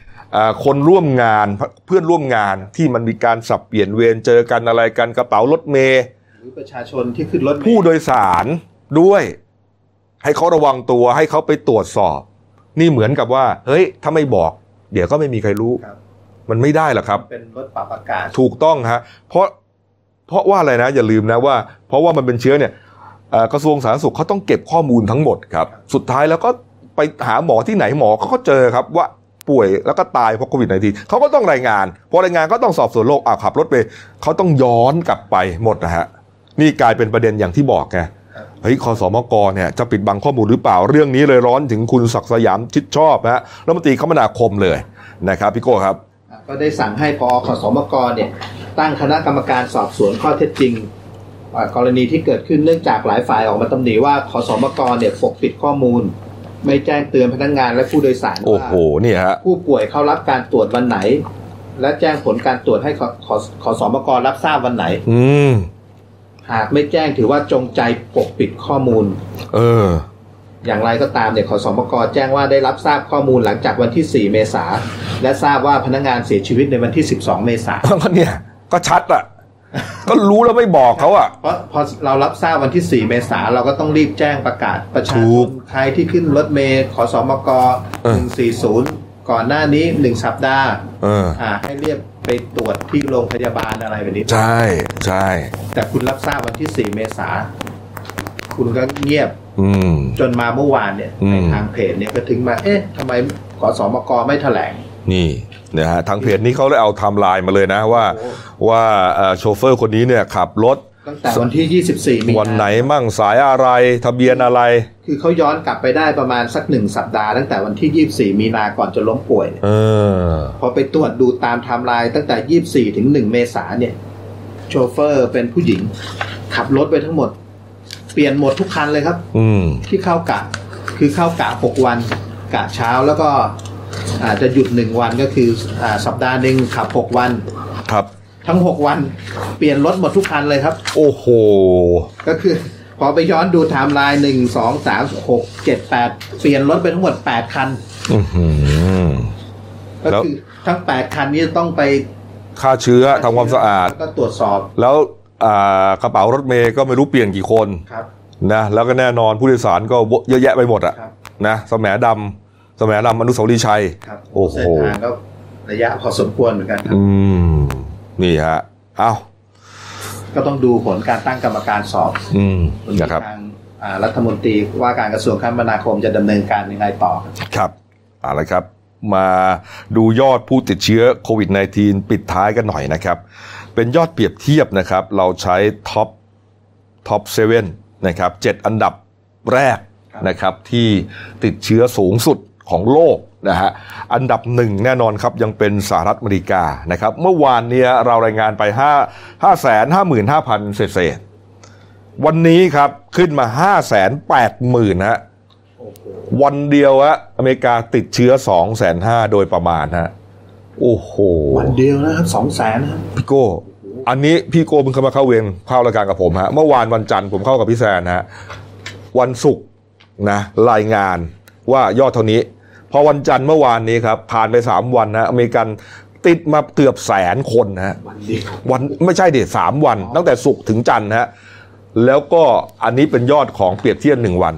คนร่วมงานเพื่อนร่วมงานที่มันมีการสับเปลี่ยนเวรเจอกันอะไรกันกระเป๋ารถเมย์หรือประชาชนที่ขึ้นรถเมล์ผู้โดยสารด้วย ให้เขาระวังตัวให้เขาไปตรวจสอบ นี่เหมือนกับว่า เฮ้ย ถ้าไม่บอก เดี๋ยวก็ไม่มีใครรู้ครับมันไม่ได้หรอกครับ เป็นรถปรับอากาศถูกต้องฮะเพราะเพราะว่าอะไรนะ อย่าลืมนะว่า เพราะว่ามันเป็นเชื้อเนี่ยเอ่อกระทรวงสาธารณสุขเขาต้องเก็บข้อมูลทั้งหมดครับ สุดท้ายแล้วก็ไปหาหมอที่ไหนหมอเขาก็เจอครับว่า ป่วยแล้วก็ตายเพราะโควิด -19 เขาก็ต้องรายงานพอรายงานก็ต้องสอบสวนโรคอ่าขับรถไปเขาต้องย้อนกลับไปหมดนะฮะนี่กลายเป็นประเด็นอย่างที่บอกไงเฮ้ยคอสมกเนี่ยจะปิดบังข้อมูลหรือเปล่าเรื่องนี้เลยร้อนถึงคุณศักดิ์สยามชิดชอบนะฮะรัฐมนตรีคมนาคมเลยนะครับพี่โก้ครับ ก็ได้สั่งให้พอขสมกเนี่ยตั้งคณะกรรมการสอบสวนข้อเท็จจริงกรณีที่เกิดขึ้นเนื่องจากหลายฝ่ายออกมาตำหนิว่าขสมกเนี่ยปกปิดข้อมูล ไม่แจ้งเตือนพนักงานและผู้โดยสารโอ้ว่าโหนี่ฮะผู้ป่วยเข้ารับการตรวจวันไหน และแจ้งผลการตรวจให้ขขขสมกรับทราบวันไหน อืม หากไม่แจ้งถือว่าจงใจปกปิดข้อมูล เออ อย่างไรก็ตามเนี่ยขสมกแจ้งว่าได้รับทราบข้อมูลหลังจากวันที่ 4 เมษาและทราบว่าพนักงานเสียชีวิตในวันที่ 12 เมษา ก็เนี่ย ก็ชัดอะ ก็รู้แล้วไม่บอกเขาอะ เพราะพอเรารับทราบวันที่ 4 เมษาเราก็ต้องรีบแจ้งประกาศประชาถูชกนใครที่ขึ้นรถเมล์ขสมกเออ140 ก่อนหน้านี้ 1 สัปดาห์เอออ่าให้เรียกไปตรวจที่โรงพยาบาลอะไรแบบนี้ ใช่ใช่ แต่คุณรับทราบวันที่ 4 เมษา คุณก็เงียบอืมจนมาเมื่อวานเนี่ยอืมในทางเพจเนี่ยก็ถึงมา เอ๊ะทำไมขอสอมกไม่แถลงนี่ นะฮะทางเพจนี้เขาได้เอาไทม์ไลน์มาเลยนะว่าโอ้ว่าเอ่อโชเฟอร์คนนี้เนี่ยขับรถตั้งแต่วันที่ 24 มีนาวันไหนมั่งสายอะไรทะเบียนอะไร คือเขาย้อนกลับไปได้ประมาณสักหนึ่งสัปดาห์ตั้งแต่วันที่ 24 มีนาก่อนจะล้มป่วยเออพอไปตรวจดูตามไทม์ไลน์ตั้งแต่ 24 ถึง 1 เมษาเนี่ย โชเฟอร์เป็นผู้หญิง ขับรถไปทั้งหมด เปลี่ยนหมดทุกคันเลยครับ อืมที่เข้ากะ คือเข้ากะ 6 วัน กะเช้าแล้วก็ อาจจะหยุด1วันก็คืออาสัปดาห์หนึ่งขับ6วัน ครับ ทั้ง6วัน เปลี่ยนรถหมดทุกคันเลยครับ โอ้โห ก็คือ พอไปย้อนดูไทม์ไลน์หนึ่งสองสามหกเจ็ดแปดเปลี่ยนรถไปทั้งหมดแปดคัน อือหือ ก็แล้ว คือทั้งแปดคันนี้ต้องไปฆ่าเชื้อทำความสะอาด แล้วก็ตรวจสอบแล้วอ่ากระเป๋ารถเมย์ก็ไม่รู้เปลี่ยนกี่คนครับ นะแล้วก็แน่นอนผู้โดยสารก็เยอะแยะไปหมดอะครับ นะสมดำ สมดำอนุสาวรีย์ชัยครับโอ้โหเส้นทางก็ระยะพอสมควรเหมือนกันครับอืมนี่ฮะเอ้าก็ต้องดูผลการตั้งกรรมการสอบอืมวันนี้นะครับทางอ่ารัฐมนตรีว่าการกระทรวงคมนาคมจะดำเนินการยังไงต่อครับครับเอาละครับ มาดูยอดผู้ติดเชื้อโควิด -19 ปิดท้ายกันหน่อยนะครับ เป็นยอดเปรียบเทียบนะครับ เราใช้ top top seven นะครับเจ็ดอันดับแรกนะครับที่ติดเชื้อสูงสุด ของโลกนะฮะอันดับหนึ่งแน่นอนครับยังเป็นสหรัฐอเมริกานะครับเมื่อวานเนี้ยเรารายงานไป 5 5 5 5 5 0 0 0เศษๆวันนี้ครับขึ้นมา 5 8 0 0 0 0ฮะโอ้โหวันเดียวอะอเมริกาติดเชื้อ2องแสนห้าโดยประมาณฮะโอ้โห วันเดียวนะครับสองแสนนะครับพี่โก้อันนี้พี่โก้เพิ่งเข้ามาเข้าเวรเข้ารายการกับผมฮะเมื่อวานวันจันทร์ผมเข้ากับพี่แซนฮะวันศุกร์นะรายงานว่ายอดเท่านี้ พอวันจันทร์เมื่อวานนี้ครับ ผ่านไป 3 วันนะอเมริกันติดมาเกือบแสนคนนะฮะวันเดียววันไม่ใช่เด็สามวัน ตั้งแต่ศุกร์ถึงจันทร์นะฮะแล้วก็อันนี้เป็นยอดของเปรียบเทียบหนึ่งวัน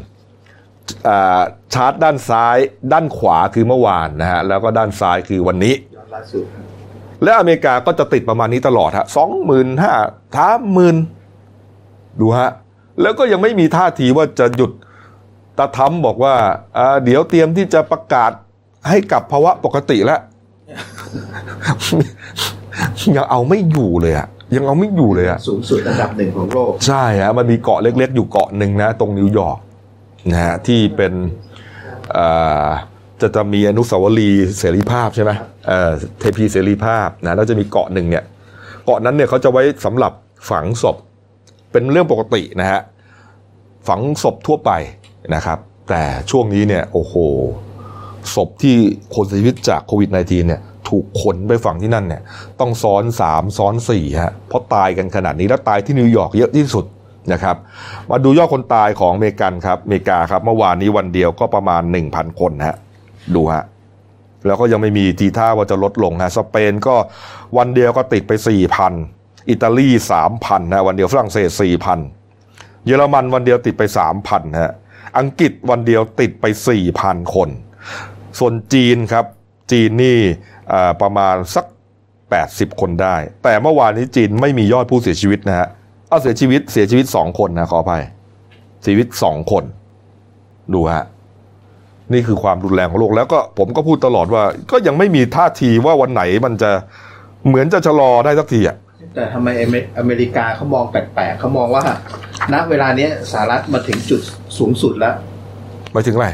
อ่าชาร์ตด้านซ้ายด้านขวาคือเมื่อวานนะฮะแล้วก็ด้านซ้ายคือวันนี้ยอดล่าสุดและอเมริกาก็จะติดประมาณนี้ตลอดฮะสองหมื่นห้าสามหมื่นดูฮะ แล้วก็ยังไม่มีท่าทีว่าจะหยุด ตาทำบอกว่าอ่าเดี๋ยวเตรียมที่จะประกาศให้กลับภาวะปกติแล้วยังเอาไม่อยู่เลยอะยังเอาไม่อยู่เลยอะสูงสุดอันดับหนึ่งของโลก ใช่ฮะมันมีเกาะเล็ก ๆ อยู่เกาะหนึ่งนะ ตรงนิวยอร์กนะฮะที่เป็นเอ่อจะจะมีอนุสาวรีย์เสรีภาพใช่ไหมเอ่อเทพีเสรีภาพนะแล้วจะมีเกาะหนึ่งเนี่ย เกาะนั้นเนี่ยเขาจะไว้สำหรับฝังศพ เป็นเรื่องปกตินะฮะฝังศพทั่วไป นะครับ แต่ช่วงนี้เนี่ยโอ้โหศพที่คนเสียชีวิตจากโควิด -19 เนี่ยถูกขนไปฝังที่นั่นเนี่ยต้องซ้อนสามซ้อนสี่ฮะเพราะตายกันขนาดนี้แล้วตายที่นิวยอร์กเยอะที่สุดนะครับมาดูยอดคนตายของอเมริกันครับอเมริกาครับเมื่อวานนี้วันเดียวก็ประมาณ 1,000 คนฮะดูฮะแล้วก็ยังไม่มีทีท่าว่าจะลดลงฮะสเปนก็วันเดียวก็ติดไป 4,000 อิตาลี 3,000นะวันเดียวฝรั่งเศส 4,000 เยอรมันวันเดียวติดไป 3,000ฮะ อังกฤษวันเดียวติดไป 4,000 คน ส่วนจีนครับ จีนนี่ประมาณสัก 80 คนได้ แต่เมื่อวานนี้จีนไม่มียอดผู้เสียชีวิตนะฮะเอาเสียชีวิตเสียชีวิต 2 คนนะขออภัยเสียชีวิต 2 คน ดูฮะนี่คือความรุนแรงของโลกแล้วก็ผมก็พูดตลอดว่า ก็ยังไม่มีท่าทีว่าวันไหนมันจะเหมือนจะชะลอได้สักทีอะ แต่ทำไมอเมอเมริกาเขามองแปลกๆเขามองว่าณเวลาเนี้ยสหรัฐมาถึงจุดสูงสุดแล้วหมายถึงอะไร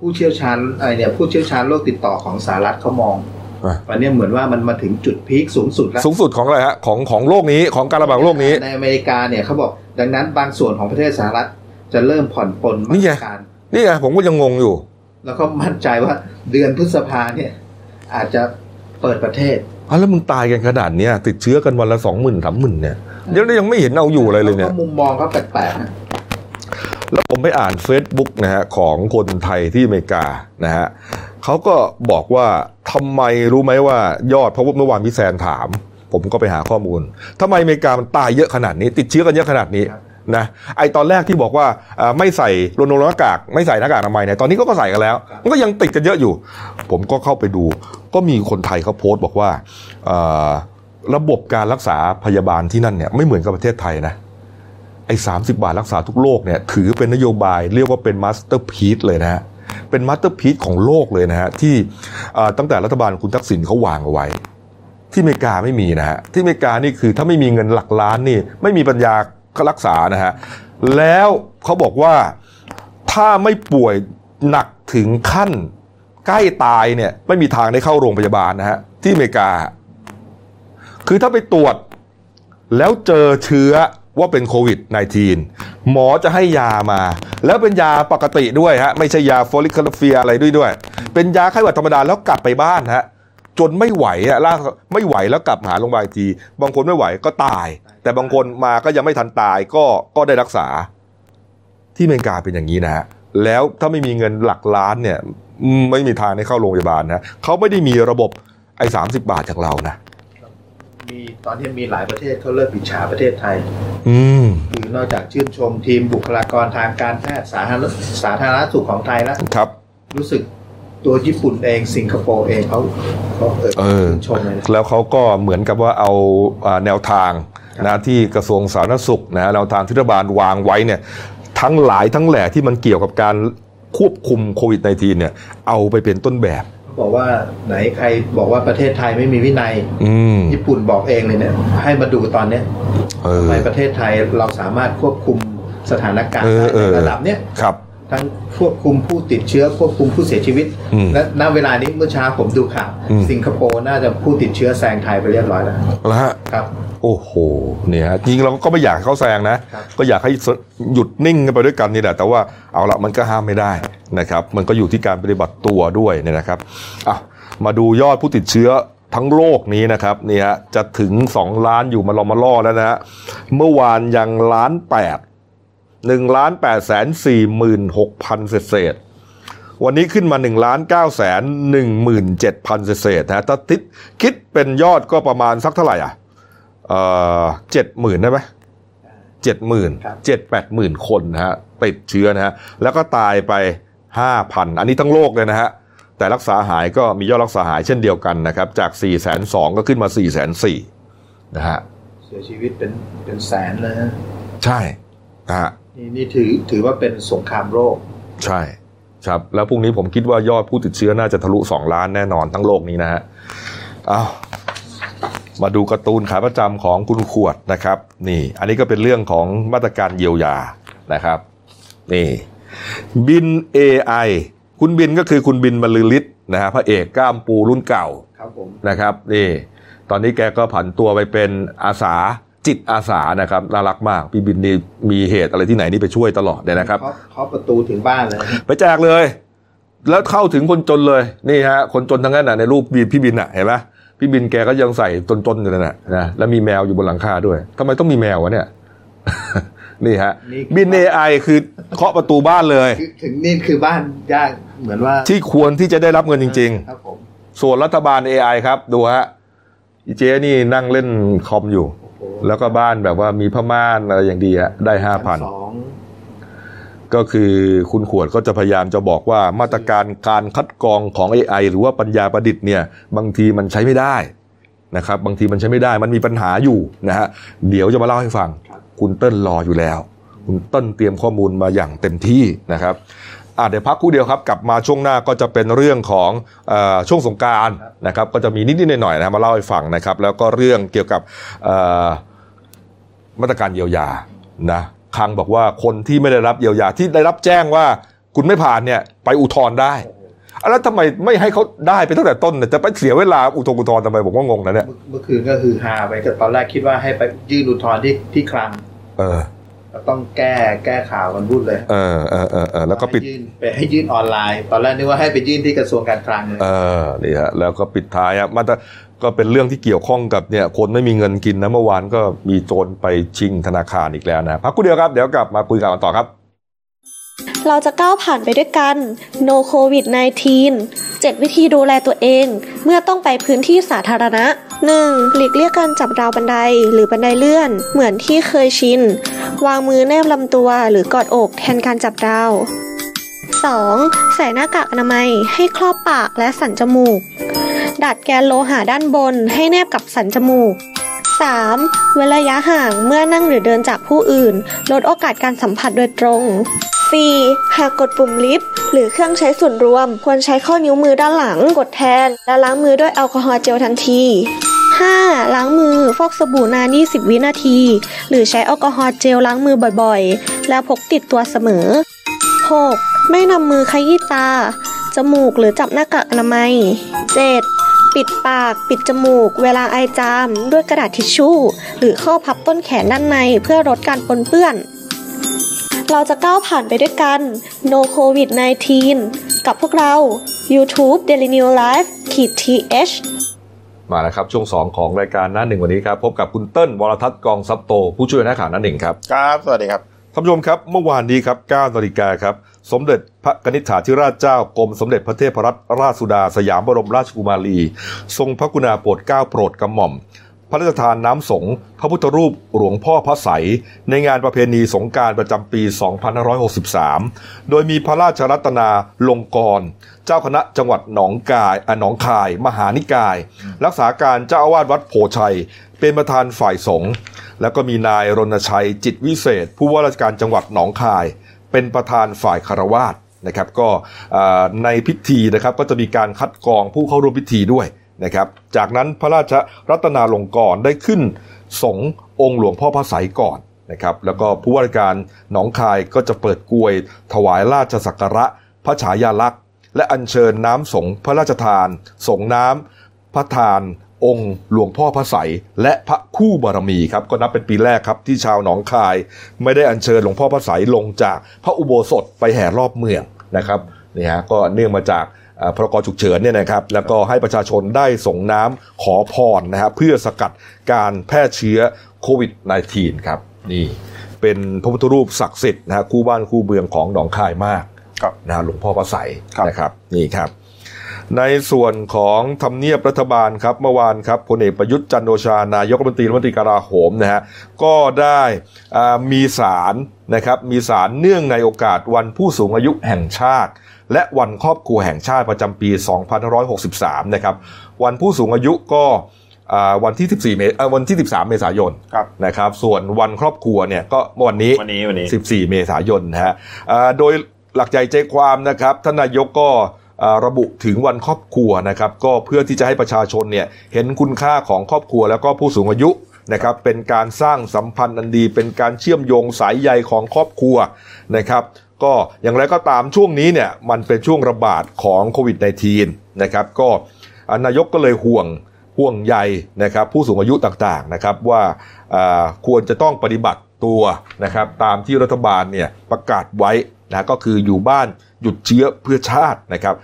ผู้เชี่ยวชาญอะไรเนี่ยผู้เชี่ยวชาญโรคติดต่อของสหรัฐเขามองอะวันเนี้ยเหมือนว่ามันมาถึงจุดพีคสูงสุดแล้วสูงสุดของอะไรฮะของของโลกนี้ของการระบาดของโลกนี้ในอเมริกาเนี่ยเขาบอกดังนั้นบางส่วนของประเทศสหรัฐจะเริ่มผ่อนปลนมานี่ตไงรการนี่ไงผมก็ยังงงอยู่ แล้วก็มั่นใจว่าเดือนพฤษภาเนี่ย อาจจะเปิดประเทศ อะแล้วมึงตายกันขนาดเนี้ยติดเชื้อกันวันละสองหมื่นสามหมื่นเนี่ยยังยังไม่เห็นเอาอยู่อะไรเลยเนี่ยขาก็มุมมองเขาแปลกๆนะแล้วผมไปอ่าน Facebook นะฮะของคนไทยที่อเมริกานะฮะเขาก็บอกว่าทำไมรู้ไหมว่ายอดเพราะว่าเมื่อวานพี่แซนถาม ผมก็ไปหาข้อมูลทำไมอเมริกามันตายเยอะขนาดนี้ ติดเชื้อกันเยอะขนาดนี้ นะไอตอนแรกที่บอกว่าเอ่อไม่ใส่รณรงค์หน้ากาก ไม่ใส่หน้ากากอนามัยเนี่ยตอนนี้ก็ก็ใส่กันแล้ว มันก็ยังติดกันเยอะอยู่ ผมก็เข้าไปดู ก็มีคนไทยเขาโพสต์บอกว่าเอ่อระบบการรักษาพยาบาลที่นั่นเนี่ยไม่เหมือนกับประเทศไทยนะไอ้สามสิบบาทรักษาทุกโรคเนี่ยถือเป็นนโยบายเรียกว่าเป็น masterpiece เลยนะฮะเป็น masterpiece ของโลกเลยนะฮะที่เอ่อตั้งแต่รัฐบาลคุณทักษิณเขาวางเอาไว้ ที่อเมริกาไม่มีนะฮะที่อเมริกานี่คือถ้าไม่มีเงินหลักล้านนี่ไม่มีปัญญา รักษานะฮะแล้วเขาบอกว่าถ้าไม่ป่วยหนักถึงขั้นใกล้ตายเนี่ยไม่มีทางได้เข้าโรงพยาบาลนะฮะที่อเมริกา คือถ้าไปตรวจแล้วเจอเชื้อว่าเป็นโควิด -19 หมอจะให้ยามา แล้วเป็นยาปกติด้วยฮะ ไม่ใช่ยาโฟลิคาเฟียอะไรด้วยด้วย เป็นยาไข้หวัดธรรมดาแล้วกลับไปบ้านฮะ จนไม่ไหวอะล่างไม่ไหวแล้วกลับหาโรงพยาบาลอีกที บางคนไม่ไหวก็ตาย แต่บางคนมาก็ยังไม่ทันตายก็ก็ได้รักษา ที่อเมริกาเป็นอย่างนี้นะฮะแล้วถ้าไม่มีเงินหลักล้านเนี่ยอืมไม่มีทางได้เข้าโรงพยาบาลนะเขาไม่ได้มีระบบไอ้สาบาทจากเรานะมีตอนนี้มีหลายประเทศเขาเริ่มปิดฉาประเทศไทย อืมคือนอกจากชื่นชมทีมบุคลากรทางการแพทย์สาธารณสาธารณสุขของไทยแล้วครับ รู้สึก ตัวญี่ปุ่นเองสิงคโปร์เองเขาเขาเออเออชื่นชมเลยนะแล้วเขาก็เหมือนกับว่าเอาอ่าแนวทางนะที่กระทรวงสาธารณสุขนะแนวทางที่รัฐบาลวางไว้เนี่ยทั้งหลายทั้งแหล่ที่มันเกี่ยวกับการควบคุมโควิด -19 เนี่ยเอาไปเป็นต้นแบบเขาบอกว่าไหนใครบอกว่าประเทศไทยไม่มีวินัยอืมญี่ปุ่นบอกเองเลยเนี่ย ให้มาดูตอนเนี้ยเออทำไมประเทศไทยเราสามารถควบคุมสถานการณ์เออได้เออในระดับเนี้ยครับ ทั้งควบคุมผู้ติดเชื้อควบคุมผู้เสียชีวิตอืมและณเวลานี้เมื่อเช้าผมดูข่าวอืมสิงคโปร์น่าจะผู้ติดเชื้อแซงไทยไปเรียบร้อยแล้วแล้วฮะครับ โอ้โหเนี่ยฮะจริงๆเราก็ไม่อยากให้เขาแซงนะครับก็อยากให้หยุดนิ่งกันไปด้วยกันนี่แหละ แต่ว่าเอาละมันก็ห้ามไม่ได้นะครับ มันก็อยู่ที่การปฏิบัติตัวด้วยเนี่ยนะครับอะมาดูยอดผู้ติดเชื้อทั้งโลกนี้นะครับเนี่ยฮะจะถึง 2 ล้านอยู่มาลอมาล่อแล้วนะฮะเมื่อวานยังล้านแปดหนึ่งล้านแปดแสนสี่หมื่นหกพันเศษเศษวันนี้ขึ้นมา1ล้าน9แสน1 7พันเศษๆนะถ้าทิศคิดเป็นยอดก็ประมาณสักเท่าไหร่อะเอ่อเจ็ดหมื่นได้ไหมเจ็ดหมื่นครับเจ็ดแปดหมื่นคนนะฮะติดเชื้อนะฮะแล้วก็ตายไปห้าพันอันนี้ทั้งโลกเลยนะฮะแต่รักษาหายก็มียอดรักษาหายเช่นเดียวกันนะครับ จาก4ี่แสนสองก็ขึ้นมา4ี่แสนสี่นะฮะเสียชีวิตเป็นเป็นแสนเลยนะใช่นะฮะ นี่นี่ถือถือว่าเป็นสงครามโรค ใช่ ครับ แล้วพรุ่งนี้ผมคิดว่ายอดผู้ติดเชื้อน่าจะทะลุ2ล้านแน่นอนทั้งโลกนี้นะฮะอ้าวมาดูการ์ตูนขาประจำของคุณขวดนะครับ นี่ อันนี้ก็เป็นเรื่องของมาตรการเยียวยานะครับ นี่บิน AI คุณบินก็คือคุณบินบรรลือฤทธิ์นะฮะพระเอกกล้ามปูรุ่นเก่าครับผมนะครับนี่ตอนนี้แกก็ผันตัวไปเป็นอาสา จิตอาสานะครับน่ารักมากพี่บินนี่มีเหตุอะไรที่ไหนนี่ไปช่วยตลอดเลยนะครับเคาะเคาะประตูถึงบ้านเลย ไปแจกเลย แล้วเข้าถึงคนจนเลยนี่ฮะคนจนทั้งนั้นน่ะในรูปพี่บินอะเห็นไหมพี่บินแกก็ยังใส่จนๆอยู่เลยนะนะแล้วมีแมวอยู่บนหลังคาด้วยทำไมต้องมีแมววะเนี่ยนี่ฮะนี่บินเอไอคือเคาะประตูบ้านเลยคือถึงนี่คือบ้านยากเหมือนว่า ที่ควรที่จะได้รับเงินจริงครับผมๆส่วนรัฐบาล AI ครับ ดูฮะอีเจนี่นั่งเล่นคอมอยู่โอ้โห แล้วก็บ้านแบบว่ามีผ้าม่านอะไรอย่างดีฮะได้ห้าพันสองก็คือคุณขวดก็จะพยายามจะบอกว่ามาตรการการคัดกรองของ AI หรือว่าปัญญาประดิษฐ์เนี่ย บางทีมันใช้ไม่ได้นะครับ บางทีมันใช้ไม่ได้มันมีปัญหาอยู่นะฮะเดี๋ยวจะมาเล่าให้ฟังครับคุณเติ้ลรออยู่แล้ว คุณเติ้ลเตรียมข้อมูลมาอย่างเต็มที่นะครับอะ เดี๋ยวพักครู่เดียวครับกลับมาช่วงหน้าก็จะเป็นเรื่องของเออช่วงสงกรารนะครับก็จะมีนิดๆหน่อยๆนะมาเล่าให้ฟังนะครับแล้วก็เรื่องเกี่ยวกับเอ่อมาตรการเยียวยานะคลังบอกว่าคนที่ไม่ได้รับเยียวยาที่ได้รับแจ้งว่าคุณไม่ผ่านเนี่ยไปอุทธรณ์ได้อะแล้วทำไมไม่ให้เขาได้ไปตั้งแต่ต้นเนี่ยจะไปเสียเวลาอุทธรณ์อุทธรณ์ทำไมผมก็งงนะเนี่ยเมื่อเมื่อคืนก็คือฮาไปแต่ตอนแรกคิดว่าให้ไปยื่นอุทธรณ์ที่ที่คลัง เออแล้ว ต้องแก้แก้ข่าวกันวุ่นเลยเออเออเออเออแล้วก็ปิดให้ยื่นไปให้ยื่นออนไลน์ ตอนแรกนึกว่าให้ไปยื่นที่กระทรวงการคลังเลยเออนี่ฮะแล้วก็ปิดท้ายอะมันก็เป็นเรื่องที่เกี่ยวข้องกับเนี่ยคนไม่มีเงินกินนะเมื่อวานก็มีโจรไปชิงธนาคารอีกแล้วนะพักกูเดียวครับเดี๋ยวกลับมาคุยกันต่อครับ เราจะก้าวผ่านไปด้วยกัน No COVID 19 7 วิธีดูแลตัวเอง เมื่อต้องไปพื้นที่สาธารณะ 1. หลีกเลี่ยงการจับราวบันไดหรือบันไดเลื่อน เหมือนที่เคยชิน วางมือแนบลำตัวหรือกอดอกแทนการจับราว 2. ใส่หน้ากากอนามัยให้ครอบปากและสันจมูก ดัดแกนโลหะด้านบนให้แนบกับสันจมูก 3. เว้นระยะห่างเมื่อนั่งหรือเดินจากผู้อื่น ลดโอกาสการสัมผัสโดยตรง 4. หากกดปุ่มลิฟต์หรือเครื่องใช้ส่วนรวม ควรใช้ข้อนิ้วมือด้านหลังกดแทน และล้างมือด้วยแอลกอฮอล์เจลทันที 5. ล้างมือฟอกสบู่นาน 20 วินาที หรือใช้แอลกอฮอล์เจลล้างมือบ่อยๆ แล้วพกติดตัวเสมอ 6. ไม่นำมือขยี้ตา จมูกหรือจับหน้ากากอนามัย 7. ปิดปากปิดจมูก เวลาไอจาม ด้วยกระดาษทิชชู่ หรือข้อพับต้นแขนด้านในเพื่อลดการปนเปื้อน เราจะก้าวผ่านไปด้วยกัน No COVID 19 กับพวกเรา YouTube Daily New Life ขีด th มาแล้วครับช่วง 2 ของรายการหน้าหนึ่งวันนี้ครับพบกับคุณเติ้ลวรทัศน์กองซับโต ผู้ช่วยนักข่าวหน้าหนึ่งครับครับสวัสดีครับท่านผู้ชมครับเมื่อวานนี้ครับ9นาฬิกาครับสมเด็จพระกนิษฐาธิราชเจ้ากรมสมเด็จพระเทพรัตนราชสุดาสยามบรมราชกุมารี ทรงพระกรุณาโปรดเกล้าโปรดกระหม่อม พระราชทานน้ำสงฆ์พระพุทธรูปหลวงพ่อพระใสยในงานประเพณีสงกรารประจำปี 2563 โดยมีพระราชรัตนาลงกรณ์ เจ้าคณะจังหวัดหนองกายอะหนองคาย มหานิกาย รักษาการเจ้าอาวาสวัดโพชัย เป็นประธานฝ่ายสงฆ์แล้วก็มีนายรณชัยจิตวิเศษ ผู้ว่าราชการจังหวัดหนองคาย เป็นประธานฝ่ายคารวาสนะครับก็อ่าในพิธีนะครับก็จะมีการคัดกรองผู้เข้าร่วมพิธีด้วยนะครับจากนั้นพระราชรัตนาลงกรณ์ได้ขึ้นสงฆ์องค์หลวงพ่อพระไสยก่อนนะครับแล้วก็ผู้ว่าราชการหนองคายก็จะเปิดกลวยถวายราชสักการะพระฉายาลักษณ์ และอัญเชิญน้ำสงพระราชทาน สงน้ำพระทาน องค์หลวงพ่อพระใสและพระคู่บารมีครับก็นับเป็นปีแรกครับที่ชาวหนองคาย ไม่ได้อัญเชิญหลวงพ่อพระใสลงจากพระอุโบสถไปแห่รอบเมืองนะครับนี่ฮะก็เนื่องมาจากพรกฉุกเฉินเนี่ยนะครับแล้วก็ให้ประชาชนได้ส่งน้ำขอพรนะฮะเพื่อสกัดการแพร่เชื้อโควิด -19 ครับนี่เป็นพระพุทธรูปศักดิ์สิทธิ์นะฮะคู่บ้านคู่เมืองของหนองคายมาก นะฮะหลวงพ่อพระใสยครับนะครับนี่ครับ ในส่วนของทำเนียบรัฐบาลครับเมื่อวานครับพลเอกประยุทธ์จันทร์โอชานายกรัฐมนตรีรัฐมนตรีกลาโหมนะฮะก็ได้อ่ามีสารนะครับมีสารเนื่องในโอกาสวันผู้สูงอายุแห่งชาติ และวันครอบครัวแห่งชาติประจำปี 2563 นะครับ วันผู้สูงอายุก็อ่าวันที่ 14 เมษอ่าวันที่ 13 เมษายนครับนะครับ ส่วนวันครอบครัวเนี่ยก็วันนี้วันนี้วันนี้ 14 เมษายนนะฮะอ่าโดย หลักใจใจความนะครับท่านนายกก็ระบุถึงวันครอบครัวนะครับ ก็เพื่อที่จะให้ประชาชนเนี่ยเห็นคุณค่าของครอบครัวแล้วก็ผู้สูงอายุนะครับ เป็นการสร้างสัมพันธ์อันดี เป็นการเชื่อมโยงสายใยของครอบครัวนะครับ ก็อย่างไรก็ตามช่วงนี้เนี่ยมันเป็นช่วงระบาดของโควิด -19 นะครับ ก็นายกก็เลยห่วงห่วงใยนะครับผู้สูงอายุต่างๆนะครับว่าควรจะต้องปฏิบัติตัวนะครับตามที่รัฐบาลเนี่ยประกาศไว้ นะก็คืออยู่บ้านหยุดเชื้อเพื่อชาตินะครับ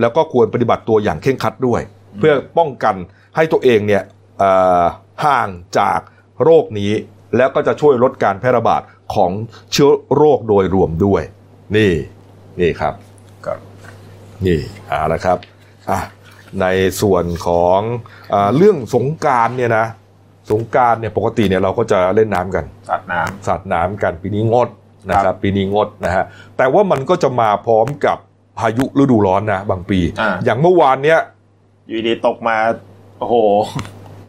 แล้วก็ควรปฏิบัติตัวอย่างเคร่งครัดด้วย เพื่อป้องกันให้ตัวเองเนี่ยเอ่อห่างจากโรคนี้ แล้วก็จะช่วยลดการแพร่ระบาดของเชื้อโรคโดยรวมด้วย นี่นี่ครับครับนี่เอาละครับอะในส่วนของอาเรื่องสงกรารเนี่ยนะสงกรารเนี่ยปกติเนี่ยเราก็จะเล่นน้ำกันสัตว์น้สาดน้ำกันปีนี้งด นะคครัรับบปีนี้งดนะฮะแต่ว่ามันก็จะมาพร้อมกับพายุฤดูร้อนนะบางปี อ่า อย่างเมื่อวานเนี้ยำอยู่ดีตกมา โอ้โห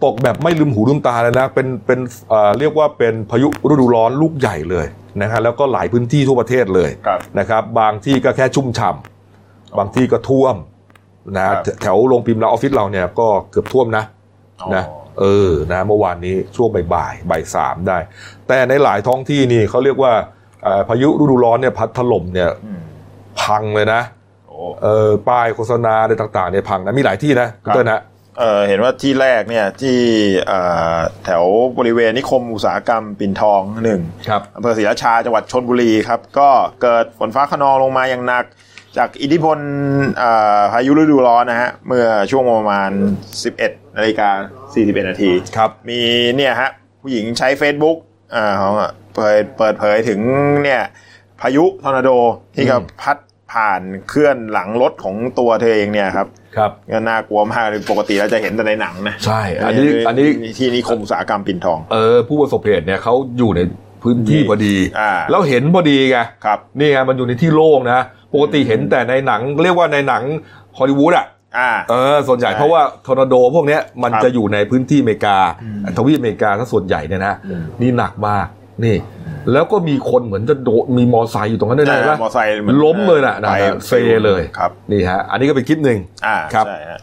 ตกแบบไม่ลืมหูลืมตาเลยนะ เป็นเป็นเอ่อเรียกว่าเป็นพายุฤดูร้อนลูกใหญ่เลยนะฮะแล้วก็หลายพื้นที่ทั่วประเทศเลยครับ นะครับ บางที่ก็แค่ชุ่มฉ่ำบางที่ก็ท่วมนะฮะครับ แถวโรงพิมพ์เราออฟฟิศเราเนี่ยก็เกือบท่วมนะอ๋อนะเออนะเมื่อวานนี้ช่วงบ่ายๆบ่ายสามได้ แต่ในหลายท้องที่นี่เขาเรียกว่าเอ่อ พายุฤดูร้อนเนี่ยพัดถล่มเนี่ยอืมพังเลยนะโอ้เออป้ายโฆษณาอะไรต่างๆเนี่ยพังนะมีหลายที่นะคุณเต้นนะเออเห็นว่าที่แรกเนี่ยที่เอ่อแถวบริเวณนิคมอุตสาหกรรมปิ่นทองหนึ่งครับอำเภอศรีราชาจังหวัดชนบุรีครับ ก็เกิดฝนฟ้าขนองลงมาอย่างหนัก จากอิทธิพลเอ่อพายุฤดูร้อนนะฮะเมื่อช่วงประมาณ 11นาฬิกา41นาทีครับมีเนี่ยฮะผู้หญิงใช้ Facebook อ่าของเปิดเปิดเผยถึงเนี่ย พายุทอร์นาโดที่ก็อืมพัดผ่านเคลื่อนหลังรถของตัวเธอเองเนี่ยครับครับก็น่ากลัวมากเลยปกติเราจะเห็นแต่ในหนังนะใช่ อันนี้อันนี้ที่นิคมอุตสาหกรรมปิ่นทองเออผู้ประสบเหตุเนี่ยเขาอยู่ในพื้นที่พอดีอ่าแล้วเห็นพอดีไงครับนี่ไงมันอยู่ในที่โล่งนะปกติเห็นแต่ในหนังเรียกว่าในหนังฮอลลีวูดอะ อ่าเออส่วนใหญ่ใช่เพราะว่าทอร์นาโดพวกเนี้ยมันครับจะอยู่ในพื้นที่อเมริกาอืมทวีปอเมริกาถ้าส่วนใหญ่เนี่ยนะอืมนี่หนักมากนี่ แล้วก็มีคนเหมือนจะโดดมีมอไซค์อยู่ตรงนั้นด้วยนะเห็นปะมอไซค์เหมือนล้มเลยน่ะนะไปเซเลยครับนี่ฮะอันนี้ก็เป็นคลิปหนึ่งอ่าครับใช่ฮะ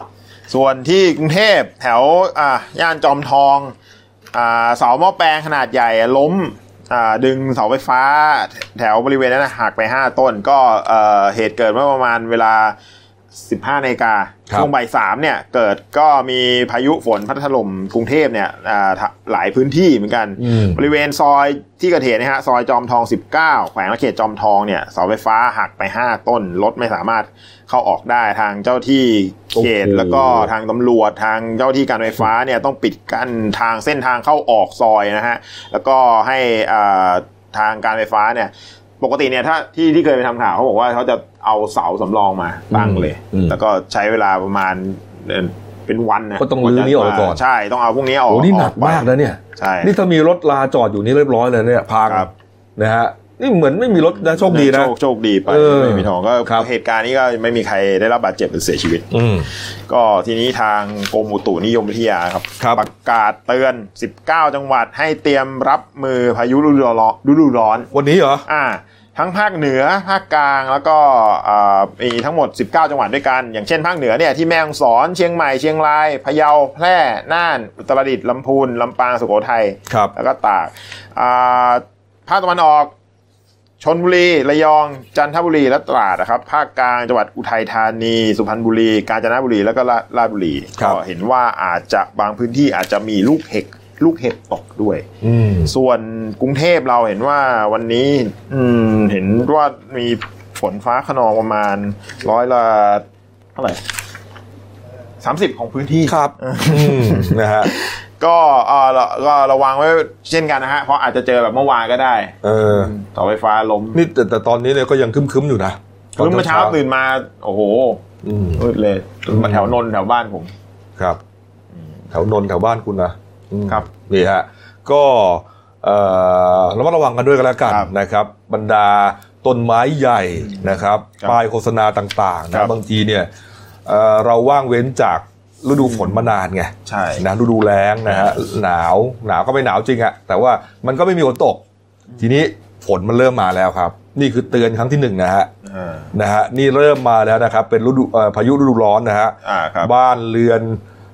ส่วนที่กรุงเทพแถวอ่าย่านจอมทองอ่าเสาหม้อแปลงขนาดใหญ่ล้มอ่าดึงเสาไฟฟ้า แถวบริเวณนั้นนะหักไป 5 ต้นก็เอ่อเหตุเกิดเมื่อประมาณเวลา 15นาฬิกาครับช่วงบ่ายสามเนี่ยเกิดก็มีพายุฝนพัดถล่มกรุงเทพเนี่ยอ่าทะหลายพื้นที่เหมือนกันอืมบริเวณซอยที่เกิดเหตุนะฮะซอยจอมทอง 19 แขวงและเขตจอมทองเนี่ยเสาไฟฟ้าหักไป 5 ต้น รถไม่สามารถเข้าออกได้ทางเจ้าที่เขตโอ้โหแล้วก็ทางตำรวจทางเจ้าที่การไฟฟ้าเนี่ยต้องปิดกั้นทางเส้นทางเข้าออกซอยนะฮะแล้วก็ให้อ่าทางการไฟฟ้าเนี่ย ปกติเนี่ยถ้าที่ที่เคยไปทำข่าวเขาบอกว่าเขาจะเอาเสาสำรองมาตั้งเลย อืม แล้วก็ใช้เวลาประมาณเดือนเป็นวันนะก็ต้องรื้อนี้ออกไปก่อน ใช่ต้องเอาพวกนี้ออกโอ้นี่หนักออไปมากนะเนี่ย ใช่ นี่ถ้ามีรถลาจอดอยู่นี่เรียบร้อยเลยเนี่ยพังครับ นะฮะ นี่เหมือนไม่มีรถนะโชคดีนะ โชคโชคดีไปเออไม่มีทองก็ครับเหตุการณ์นี้ก็ไม่มีใครได้รับบาดเจ็บหรือเสียชีวิตอืมก็ทีนี้ทางกรมอุตุนิยมวิทยาครับครับ ประกาศเตือน 19 จังหวัดให้เตรียมรับมือพายุฤดูร้อนฤดูร้อน วันนี้เหรออ่าทั้งภาคเหนือภาคกลางแล้วก็อ่ามีทั้งหมด 19 จังหวัดด้วยกัน อย่างเช่นภาคเหนือเนี่ยที่แม่ฮ่องสอนเชียงใหม่เชียงรายพะเยาแพร่น่านอุตรดิตถ์ลำพูนลำปางสุโขทัยครับแล้วก็ตากอ่าภาคตะวันออก ชนบุรี ระยอง จันทบุรี และตราดนะครับ ภาคกลาง จังหวัดอุทัยธานี สุพรรณบุรี กาญจนบุรี แล้วก็ราราชบุรีครับก็เห็นว่าอาจจะบางพื้นที่อาจจะมีลูกเห็บลูกเห็บตกด้วยอืมส่วนกรุงเทพเราเห็นว่าวันนี้อืมเห็นว่ามีฝนฟ้าขนองประมาณร้อยละเท่าไหร่สามสิบของพื้นที่ครับอืมนะฮะ ก็เออเราก็ระวังไว้เช่นกันนะฮะเพราะอาจจะเจอแบบเมื่อวานก็ได้เออเสาไฟฟ้าล้มนี่แต่แต่ตอนนี้เนี่ยก็ยังคึมๆอยู่นะตอนคือเมื่อเช้าเช้าตื่นมา โอ้โหอืมมืดเลยอืมมาแถวนนท์แถวบ้านผม ครับ แถวนนท์แถวบ้านคุณนะอืมครับนี่ฮะก็เอ่อระมัดระวังกันด้วยกันแล้วกันครับนะครับ บรรดาต้นไม้ใหญ่นะครับครับป้ายโฆษณาต่างๆครันะบบางทีเนี่ยเอ่อเราว่างเว้นจาก ฤดูฝนมานานไงใช่นะฤดูแล้งนะฮะหนาวหนาวก็ไม่หนาวจริงอะแต่ว่ามันก็ไม่มีฝนตก ทีนี้ฝนมันเริ่มมาแล้วครับ นี่คือเตือนครั้งที่หนึ่งนะฮะอ่านะฮะนี่เริ่มมาแล้วนะครับ เป็นฤดูเอ่อพายุฤดูร้อนนะฮะอ่าครับบ้านเรือน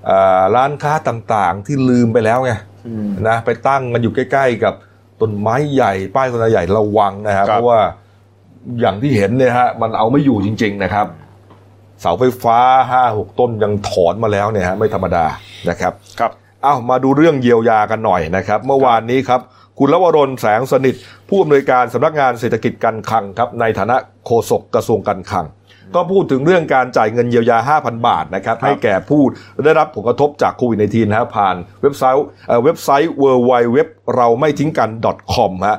เอ่อร้านค้าต่างๆ ที่ลืมไปแล้วไงอืมนะไปตั้งกันอยู่ใกล้ ๆ กับต้นไม้ใหญ่ป้ายโฆษณาใหญ่ระวังนะฮะครับเพราะว่าอย่างที่เห็นเนี่ยฮะมันเอาไม่อยู่จริง ๆ นะครับ เสาไฟฟ้าห้าหกต้นยังถอนมาแล้วเนี่ยฮะไม่ธรรมดานะครับครับเอามาดูเรื่องเยียวยากันหน่อยนะครับ เมื่อวานนี้ครับคุณลวรนแสงสนิท ผู้อำนวยการสำนักงานเศรษฐกิจการคลังครับในฐานะโฆษกกระทรวงการคลัง ก็พูดถึงเรื่องการจ่ายเงินเยียวยา 5,000 บาทนะครับครับให้แก่ผู้ได้รับผลกระทบจากโควิด -19 นะฮะผ่านเว็บไซต์เอ่อเว็บไซต์ w w w เราไม่ทิ้งกัน .com ฮะ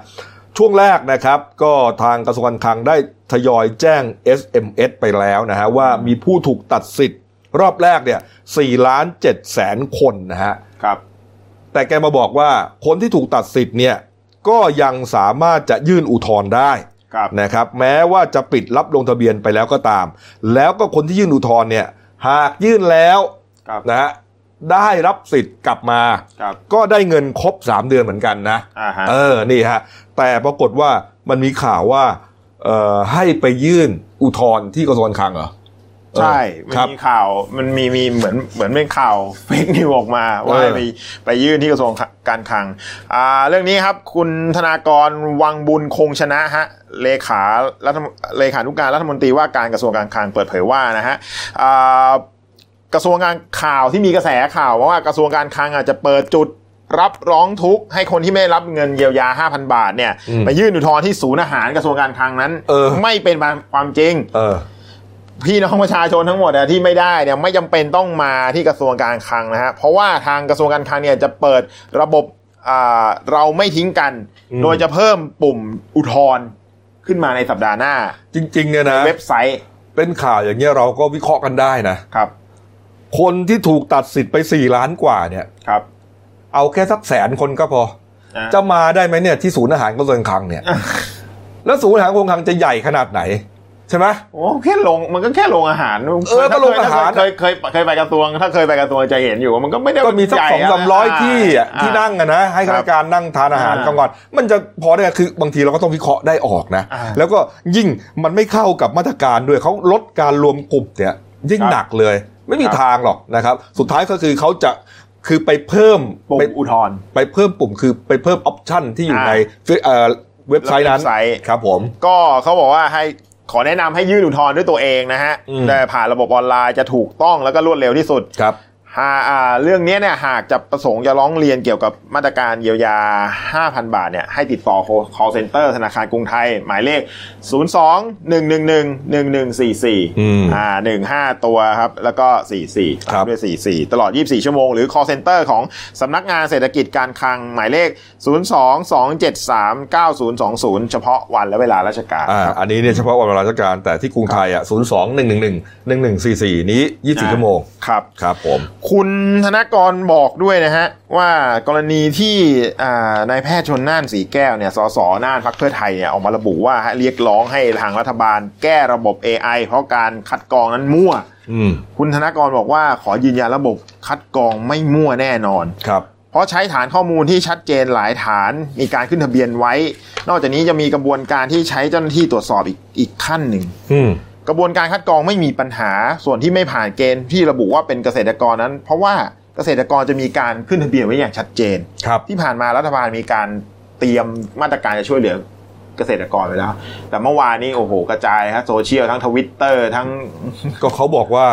ช่วงแรกนะครับก็ทางกระทรวงการคลังได้ทยอยแจ้ง SMS ไปแล้วนะฮะว่ามีผู้ถูกตัดสิทธิ์ รอบแรกเนี่ย4ล้าน7แสนคนนะฮะครับ แต่แกมาบอกว่าคนที่ถูกตัดสิทธิ์เนี่ยก็ยังสามารถจะยื่นอุทธรณ์ได้ครับนะครับ แม้ว่าจะปิดรับลงทะเบียนไปแล้วก็ตาม แล้วก็คนที่ยื่นอุทธรณ์เนี่ยหากยื่นแล้วครับนะฮะได้รับสิทธิ์กลับมาครับก็ได้เงินครบ 3 เดือนเหมือนกันนะอ่าฮะเออ นี่ฮะ แต่ปรากฏว่ามันมีข่าวว่าเอ่อให้ไปยื่นอุทธรณ์ที่กระทรวงการคลังเหรอใช่เออมันครับมีข่าวมันมีมีเหมือนเหมือนเป็นข่าวเฟกนิวออกมาว่าเออให้ไปไปยื่นที่กระทรวงการคลังอ่าเรื่องนี้ครับคุณธนากรวังบุญคงชนะฮะเลขารัฐมเลขานุการรัฐมนตรีว่าการกระทรวงการคลังเปิดเผยว่านะฮะอ่ากระทรวงการข่าวที่มีกระแสข่าวว่ากระทรวงการคลังอาจจะเปิดจุด รับร้องทุกข์ให้คนที่ไม่ได้รับเงินเยียวยา 5,000 บาทเนี่ยอืมไปยื่นอุทธรณ์ที่ศูนย์อาหารกระทรวงการคลังนั้นเออไม่เป็นความจริงเออพี่น้องประชาชนทั้งหมดอะที่ไม่ได้เนี่ยไม่จำเป็นต้องมาที่กระทรวงการคลังนะฮะเพราะว่าทางกระทรวงการคลังเนี่ยจะเปิดระบบอ่าเราไม่ทิ้งกันอืมโดยจะเพิ่มปุ่มอุทธรณ์ขึ้นมาในสัปดาห์หน้า จริงๆเนี่ยในนะเว็บไซต์ เป็นข่าวอย่างเงี้ยเราก็วิเคราะห์กันได้นะครับ คนที่ถูกตัดสิทธิ์ไป4ล้านกว่าเนี่ยครับ เอาแค่สักแสนคนก็พออ่าจะมาได้ไหมเนี่ยที่ศูนย์อาหารกระทรวงการคลังเนี่ย แล้วศูนย์อาหารกระทรวงการคลังจะใหญ่ขนาดไหนใช่ไหมโอ้แค่ลงมันก็แค่ลงอาหารเออก็ลงอาหารเคยเคยเคยเคยไปกระทรวง ถ้าเคยไปกระทรวงจะเห็นอยู่ว่ามันก็ไม่ได้ก็มีสักใหญ่สองสามร้อยที่อะาที่นั่งอะนะ ให้ข้าราชการนั่งทานอาหารอ่ากลางวันมันจะพอได้ไงคือบางทีเราก็ต้องวิเคราะห์ได้ออกนะอ่าแล้วก็ยิ่งมันไม่เข้ากับมาตรการด้วยเขาลดการรวมกลุ่มเนี่ยยิ่งครับหนักเลย ไม่มีครับทางหรอกนะครับ สุดท้ายก็คือเขาจะ คือไปเพิ่มปุ่มไปอุทธรณ์ไปเพิ่มปุ่มคือไปเพิ่มออปชันที่อยู่อ่าในเอ่อเว็บไซต์นั้นเว็บไซต์ครับผม ก็เขาบอกว่าให้ขอแนะนำให้ยื่นอุทธรณ์ด้วยตัวเองนะฮะอืมแต่ผ่านระบบออนไลน์จะถูกต้องแล้วก็รวดเร็วที่สุดครับ หาอ่าเรื่องนี้เนี่ยหากจะประสงค์จะร้องเรียนเกี่ยวกับมาตรการเยียวยา 5,000 บาทเนี่ยให้ติดต่อ call center ธนาคารกรุงไทย หมายเลข 02 111 1144อืมอ่า15 ตัวครับ แล้วก็ 44ครับตามด้วย 44 ตลอด 24 ชั่วโมง หรือ call center ของสำนักงานเศรษฐกิจการคลังหมายเลข 02 273 9020 เฉพาะวันและเวลาราชการอ่าครับอันนี้เนี่ยเฉพาะวันเวลาราชการแต่ที่กรุงไทยอะศูนย์สองหนึ่งหนึ่งหนึ่งหนึ่งหนึ่งสี่สี่นี้ยี่สิบชั่วโมงครับครับผมคุณธนกรบอกด้วยนะฮะ ว่ากรณีที่อ่านายแพทย์ชนน่านสีแก้วเนี่ยสสน่านพักเพื่อไทยเนี่ยออกมาระบุว่าให้เรียกร้องให้ทางรัฐบาลแก้ระบบ AI เพราะการคัดกรองนั้นมั่วอืมคุณธนกรบอกว่าขอยืนยันระบบคัดกรองไม่มั่วแน่นอนครับเพราะใช้ฐานข้อมูลที่ชัดเจนหลายฐานมีการขึ้นทะเบียนไว้ นอกจากนี้จะมีกระบวนการที่ใช้เจ้าหน้าที่ตรวจสอบอีกอีกขั้นหนึ่งอืม กระบวนการคัดกรองไม่มีปัญหาส่วนที่ไม่ผ่านเกณฑ์ที่ระบุว่าเป็นเกษตรกรนั้น เพราะว่าเกษตรกรจะมีการขึ้นทะเบียนไว้อย่างชัดเจนครับที่ผ่านมารัฐบาลมีการเตรียมมาตรการจะช่วยเหลือเกษตรกรไปแล้ว แต่เมื่อวานนี้โอ้โหกระจายครับโซเชียลทั้งทวิตเตอร์ทั้งก็เขาบอกว่า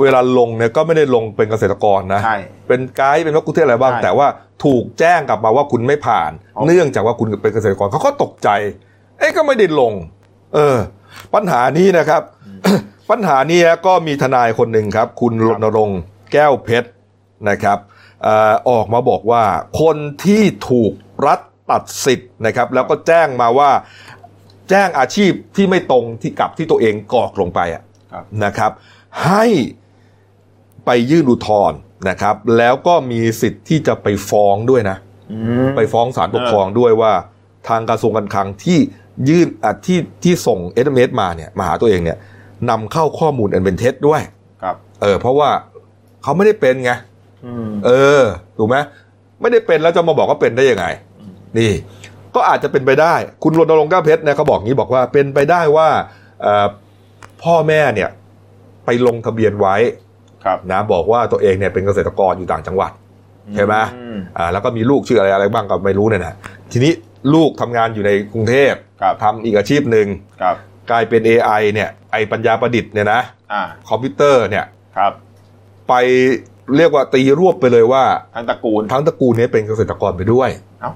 เวลาลงเนี่ยก็ไม่ได้ลงเป็นเกษตรกรนะใช่เป็นไกด์เป็นวัคคุเทศอะไรบ้างใช่แต่ว่าถูกแจ้งกลับมาว่าคุณไม่ผ่านอ๋อเนื่องจากว่าคุณเป็นเกษตรกรเขาก็ตกใจ เอ๊ะก็ไม่ได้ลง เออ ปัญหานี้นะครับ ปัญหานี้ก็มีทนายคนหนึ่งครับ คุณรณรงค์แก้วเพชรนะครับเอ่อออกมาบอกว่าคนที่ถูกรัฐตัดสิทธิ์นะครับ แล้วก็แจ้งมาว่าแจ้งอาชีพที่ไม่ตรงที่กับที่ตัวเองกรอกลงไปอะครับนะครับ ให้ไปยื่นอุทธรณ์นะครับ แล้วก็มีสิทธิ์ที่จะไปฟ้องด้วยนะอืมไปฟ้องศาลปกครองด้วยว่าทางกระทรวงการคลังที่ ยื่นอะที่ที่ส่งเอสเอมาเนี่ยมาหาตัวเองเนี่ยนำเข้าข้อมูลอันเป็นเท็จด้วยครับ เออ เพราะว่าเขาไม่ได้เป็นไงอืมเออถูกไหมไม่ได้เป็นแล้วจะมาบอกว่าเป็นได้ยังไง นี่ ก็อาจจะเป็นไปได้ คุณรณรงค์แก้วเพชรเนี่ยเขาบอกงี้บอกว่าเป็นไปได้ว่าเอ่อพ่อแม่เนี่ย ไปลงทะเบียนไว้ครับนะบอกว่าตัวเองเนี่ยเป็นเกษตรกรอยู่ต่างจังหวัดใช่ไหมอืมอ่าแล้วก็มีลูกชื่ออะไรอะไรบ้างก็ไม่รู้เนี่ยนะทีนี้ลูกทำงานอยู่ในกรุงเทพครับ ทำอีกอาชีพหนึ่งครับกลายเป็น AI เนี่ยไอปัญญาประดิษฐ์เนี่ยนะอ่าคอมพิวเตอร์เนี่ยครับไปเรียกว่าตีรวบไปเลยว่าทั้งตระกูลทั้งตระกูลเนี้เป็นเกษตรกรไปด้วยเอ้า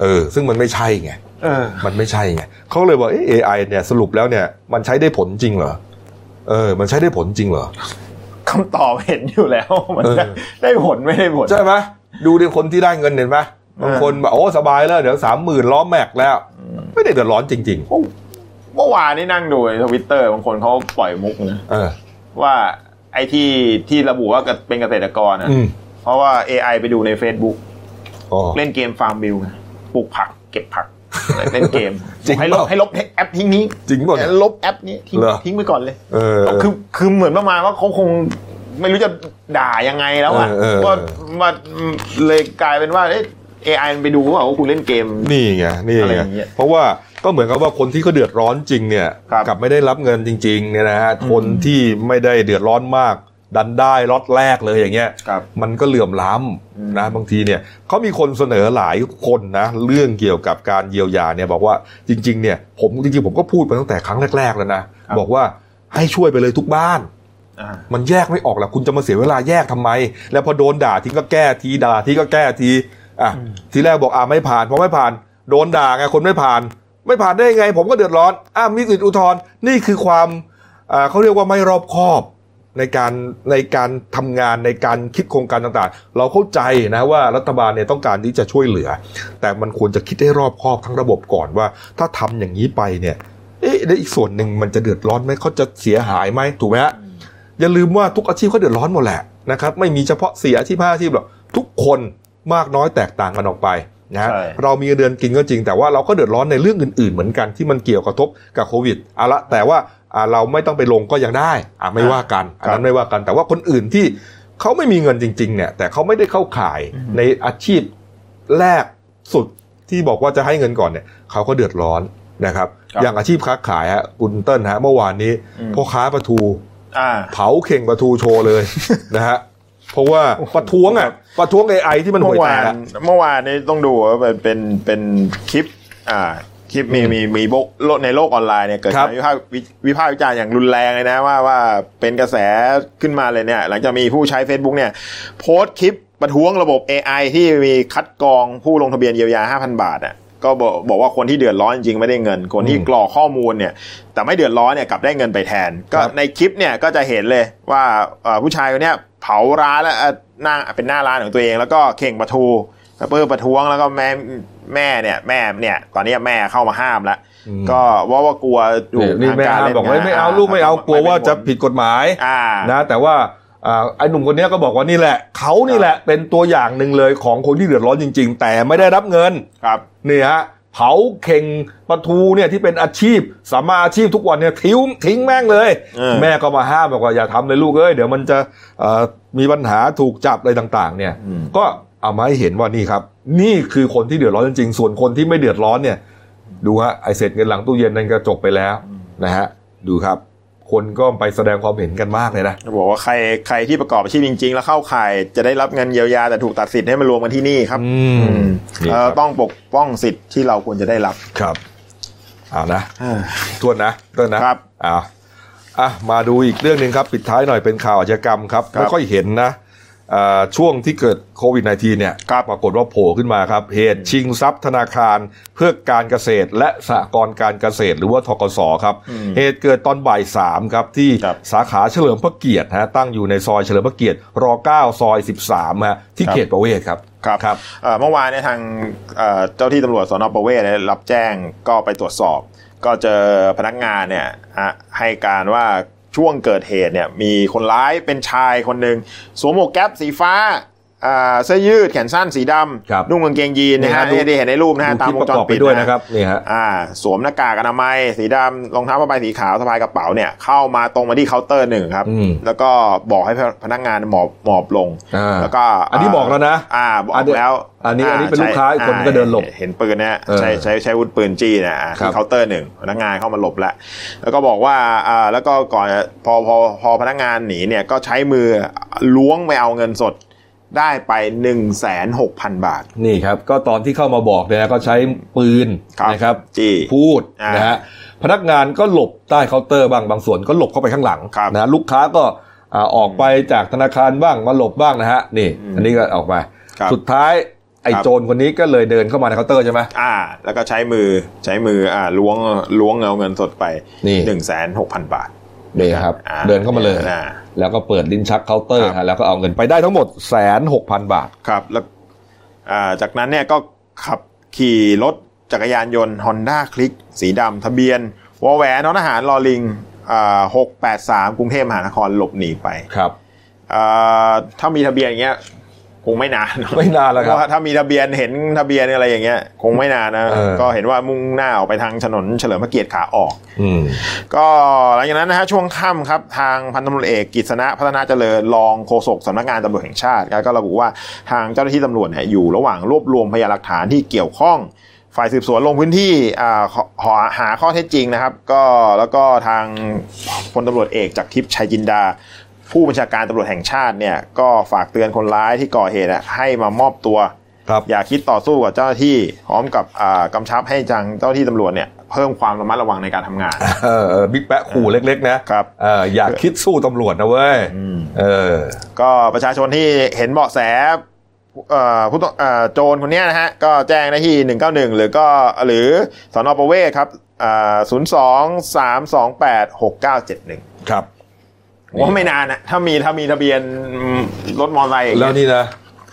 เออซึ่งมันไม่ใช่ไงเออมันไม่ใช่ไงเขาเลยว่าเอ๊ะ AI เนี่ยสรุปแล้วเนี่ย มันใช้ได้ผลจริงเหรอเออ มันใช้ได้ผลจริงเหรอคำตอบเห็นอยู่แล้วมันเออได้ได้ผลไม่ได้ผลใช่ไหมดูดิคนที่ได้เงินเห็นไหม บางคนแบบโอ้สบายแล้ว เดี๋ยวสามหมื่นล้อแม็กแล้ว ไม่ได้เดือดร้อนจริงเมื่อวานนี่นั่งดูในทวิตเตอร์บางคนเขาปล่อยมุกนะๆเออ ว่าไอ้ที่ที่ระบุว่าเป็นเกษตรกรนะอืมเพราะว่า AI ไปดูใน Facebook อ๋อ เล่นเกม FarmVille ไงปลูกผัก เก็บผัก เล่นเกมจริงให้ลเปบล่า ให้ลบแอปทิ้งนี้จริงเปล่าเนี่ย ลบแอปนี้ทิ้งเหรอ ทิ้งไปก่อนเลย เออ คือคือเหมือนประมาณว่าเขาคงไม่รู้จะด่ายังไงแล้วอะเออเออว่าว่าเลยกลายเป็นว่าเอ๊ะ AI มันไปดูว่าว่าคุณเล่นเกม นี่ไงนี่อะไรไงอย่างเงี้ยเพราะว่าก็เหมือนกับว่าคนที่เขาเดือดร้อนจริงเนี่ยครับกับไม่ได้รับเงินจริงๆเนี่ยนะฮะอืมคนที่ไม่ได้เดือดร้อนมาก ดันได้ล็อตแรกเลยอย่างเงี้ย ครับ มันก็เหลื่อมล้อืมำนะบางทีเนี่ยเขามีคนเสนอหลายคนนะเรื่องเกี่ยวกับการเยียวยาเนี่ยบอกว่าจริง ๆ เนี่ยผมจริงๆผมก็พูดมาตั้งแต่ครั้งแรก ๆ แล้วนะบอกว่าให้ช่วยไปเลยทุกบ้าน อ่า มันแยกไม่ออกหรอกคุณจะมาเสียเวลาแยกทำไม แล้วพอโดนด่าทีก็แก้ทีด่าทีก็แก้ที อะทีแรกบอกอ่าไม่ผ่านพอไม่ผ่าน โดนด่าไงคนไม่ผ่าน ไม่ผ่านได้ไง ผมก็เดือดร้อนอะมีสิทธิอุทธรณ์นี่คือความอ่าเขาเรียกว่าไม่รอบคอบในการในการทำงานในการคิดโครงการต่างๆ เราเข้าใจนะว่ารัฐบาลเนี่ยต้องการที่จะช่วยเหลือ แต่มันควรจะคิดให้รอบคอบทั้งระบบก่อนว่า ถ้าทำอย่างนี้ไปเนี่ยเอ๊ะแล้วอีกส่วนหนึ่งมันจะเดือดร้อนไหมเขาจะเสียหายไหมถูกไหมฮะอย่าลืมว่าทุกอาชีพเขาเดือดร้อนหมดแหละนะครับไม่มีเฉพาะเสียอาชีพห้าอาชีพหรอกทุกคน มากน้อยแตกต่างกันออกไปนะฮะใช่เรามีเงินเดือนกินก็จริง แต่ว่าเราก็เดือดร้อนในเรื่องอื่น ๆ เหมือนกันที่มันเกี่ยวกระทบกับโควิดเอาละแต่ว่าอ่าเราไม่ต้องไปลงก็ยังได้อ่าไม่ว่ากันอันนั้นไม่ว่ากันแต่ว่าคนอื่นที่เขาไม่มีเงินจริง ๆ เนี่ย แต่เขาไม่ได้เข้าข่ายในอาชีพแรกสุดที่บอกว่าจะให้เงินก่อนเนี่ยเขาก็เดือดร้อนนะครับครับอย่างอาชีพค้าขายฮะคุณเติ้ลฮะเมื่อวานนี้อืมพ่อค้าปลาทูอ่าเผาเข่งปลาทูโชว์เลยนะฮะ เพราะว่าประท้วงอะประท้วงไอไอที่มันห่เมื่วยอแตวากนอะเมื่อวานนี้ต้องดูว่าเป็นเป็นเป็นคลิป อ่าคลิปมีมีมีโบกโลกในโลกออนไลน์เนี่ยเกิดครักาบรวิพากษ์วิวิพากษ์วิจารณ์อย่างรุนแรงเลยนะว่าว่าเป็นกระแสขึ้นมาเลยเนี่ย หลังจากมีผู้ใช้ Facebook เนี่ย โพสต์คลิปประท้วงระบบ AI ที่มีคัดกรองผู้ลงทะเบียนเยียวยา 5,000 บาทอะก็บอกบอกว่าคนที่เดือดร้อนจริงๆไม่ได้เงิน คนที่อืมกรอกข้อมูลเนี่ย แต่ไม่เดือดร้อนเนี่ยกลับได้เงินไปแทน ก็ครับในคลิปเนี่ยก็จะเห็นเลยว่าเอ่อผู้ชายคนเนี้ย เผาร้านแล้วเอ่อหน้าเป็นหน้าร้านของตัวเอง แล้วก็เข่งประทูเพื่อประท้วงแล้วก็แม่แม่เนี่ยแม่เนี่ย ตอนนี้แม่เข้ามาห้ามแล้วอืมก็ว่าว่ากลัวถูกนี่ทางแม่การห้ามเล่นบอกว่าไม่เอาลูกไม่เอากลัวว่าจะผิดกฎหมายอ่านะแต่ว่าอ่าไอ้หนุ่มคนเนี้ยก็บอกว่านี่แหละเขานี่แหละเป็นตัวอย่างหนึ่งเลยของคนที่เดือดร้อนจริง ๆ แต่ไม่ได้รับเงินครับนี่ฮะ เผาเข่งปลาทูเนี่ยที่เป็นอาชีพสามารถอาชีพทุกวันเนี่ยทิ้งทิ้งแม่งเลยเออแม่ก็มาห้ามบอกว่าอย่าทำเลยลูกเอ้ยเดี๋ยวมันจะเอ่อมีปัญหาถูกจับอะไรต่าง ๆ เนี่ยอืมก็เอามาให้เห็นว่านี่ครับ นี่คือคนที่เดือดร้อนจริงๆส่วนคนที่ไม่เดือดร้อนเนี่ย ดูฮะไอเศษเงินหลังตู้เย็นนั่นก็จบไปแล้วนะฮะดูครับ คนก็ไปแสดงความเห็นกันมากเลยนะบอกว่าใครใครที่ประกอบอาชีพจริง ๆ แล้วเข้าข่ายจะได้รับเงินเยียวยาแต่ถูกตัดสิทธิ์ให้มารวมกันที่นี่ครับอืมอืมนี่เราครับต้องปกป้องสิทธิ์ที่เราควรจะได้รับครับเอานะทวนนะทวนนะครับเอาอะมาดูอีกเรื่องหนึ่งครับ ปิดท้ายหน่อยเป็นข่าวอาชญากรรมครับครับไม่ค่อยเห็นนะอ่า ช่วงที่เกิดโควิด -19 เนี่ยครับปรากฏว่าโผล่ขึ้นมาครับ เหตุชิงทรัพย์ธนาคารเพื่อการเกษตร และสหกรณ์การเกษตร หรือว่าทกสครับอืมเหตุเกิดตอนบ่ายสามครับที่ครับสาขาเฉลิมพระเกียรติฮะตั้งอยู่ในซอยเฉลิมพระเกียรติร9ซอย 13ฮะที่ครับเขตประเวศครับครับครับเอ่อเมื่อวานเนี่ยทางเอ่อเจ้าที่ตำรวจสนประเวศได้รับแจ้งก็ไปตรวจสอบ ก็เจอพนักงานเนี่ยอะให้การว่า ช่วงเกิดเหตุเนี่ยมีคนร้ายเป็นชายคนหนึ่งสวมหมวกแก๊ปสีฟ้า เสื้อยืดแขนสั้นสีดครับำนุ่งกางเกงยีนนะฮะนี่ฮะดูที่เห็นในรูปนะฮะดูตามคลิปวปงระจกรอบไปปิดด้วยนะนะครับนี่ฮะอ่าสวมหน้ากากอนามัยสีดำรองเท้าผ้าใบสีขาวสะพายกระเป๋าเนี่ยเข้ามาตรงมาที่เคาน์เตอร์หนึ่งครับอืมแล้วก็บอกให้พนักงานหมอบหมอบลงอ่าแล้วก็อันนี้บอกแล้วนะ อ่าบอกอันนี้แล้วอันนี้อันนี้เป็นใช่ลูกค้าอีกคนอ่ก็เดินหลบเห็นปืนเนี่ยเออใช้ใช้ใช้วุธปืนจี้เนะอะครัที่บเคาน์เตอร์หนึ่งพนักงานเข้ามาหลบแล้วแล้วก็บอกว่าอ่าแล้วก็ก่อนพอพอพอพนักงานหนีเนี่ยก็ใช้มือล้วงไปเอาเงินสด ได้ไปหนึ่งแสนหกพันบาท นี่ครับ ก็ตอนที่เข้ามาบอกเนี่ยก็ใช้ปืนครับนะครับจี้พูดอ่านนะฮะพนักงานก็หลบใต้เคาน์เตอร์บ้างบางส่วนก็หลบเข้าไปข้างหลังครับนะฮะลูกค้าก็อ่าออกไปจากธนาคารบ้างมาหลบบ้างนะฮะนี่อืมอันนี้ก็ออกมาครับสุดท้ายไอ้ครับโจรคนนี้ก็เลยเดินเข้ามาในเคาน์เตอร์ใช่ไหมอ่า แล้วก็ใช้มือใช้มืออ่าล้วงล้วงเอาเงินสดไปนี่หนึ่งแสนหกพันบาท นี่ครับอ่เดินเข้ามาเลยอ่าแล้วก็เปิดลิ้นชักเคาน์เตอร์ครับฮะแล้วก็เอาเงินไปได้ทั้งหมดแสนหกพันบาทครับแล้วอ่าจากนั้นเนี่ยก็ขับขี่รถจักรยานยนต์ Honda คลิกสีดำทะเบียนวอแหวนนอนอาหารลอลิงอ่าหกแปดสามกรุงเทพมหานครหลบหนีไปครับอ่าถ้ามีทะเบียนอย่างเงี้ย คงไม่นานไม่นานแล้วครับเพาะว่าถ้ามีทะเบียนเห็นทะเบียนอะไรอย่างเงี้ย คงไม่นานนะเออก็เห็นว่ามุ่งหน้าออกไปทางถนนเฉลิมพระเกียรติขาออกอืมก็หลังจากนั้นนะฮะช่วงค่ำครับ ทางพันตำรวจเอกกิษณะพัฒนาเจริญรองโฆษกสำนักงานตำรวจแห่งชาติก็ระบุว่าทางเจ้าหน้าที่ตำรวจเนี่ยอยู่ระหว่างรวบรวมพยานหลักฐานที่เกี่ยวข้องฝ่ายสืบสวนลงพื้นที่อ่าขอขอหาข้อเท็จจริงนะครับ ก็แล้วก็ทางพลตำรวจเอกจากทิพย์ชัยจินดา ผู้บัญชาการตำรวจแห่งชาติเนี่ยก็ฝากเตือนคนร้ายที่ก่อเหตุอะให้มามอบตัวครับอย่าคิดต่อสู้กับเจ้าหน้าที่พร้อมกับอ่ากำชับให้จังเจ้าหน้าที่ตำรวจเนี่ยเพิ่มความระมัดระวังในการทำงานเออเออบิ๊กแปะขู่เล็ก ๆ นะครับเอออยากคิดสู้ตำรวจนะเว้ยอืมเออก็ประชาชนที่เห็นเบาะแสเอ่อผู้ต้องเอ่อโจรคนเนี้ยนะฮะก็แจ้งได้ที่ 191 หรือก็หรือสอนอประเวศครับศูนย์สองสามสองแปดหกเก้าเจ็ดหนึ่งครับ ว่าไม่นานนะถ้ามีถ้ามีทะเบียนรถมอเตอร์ไซค์อย่างแล้วเงี้ยนี่นะ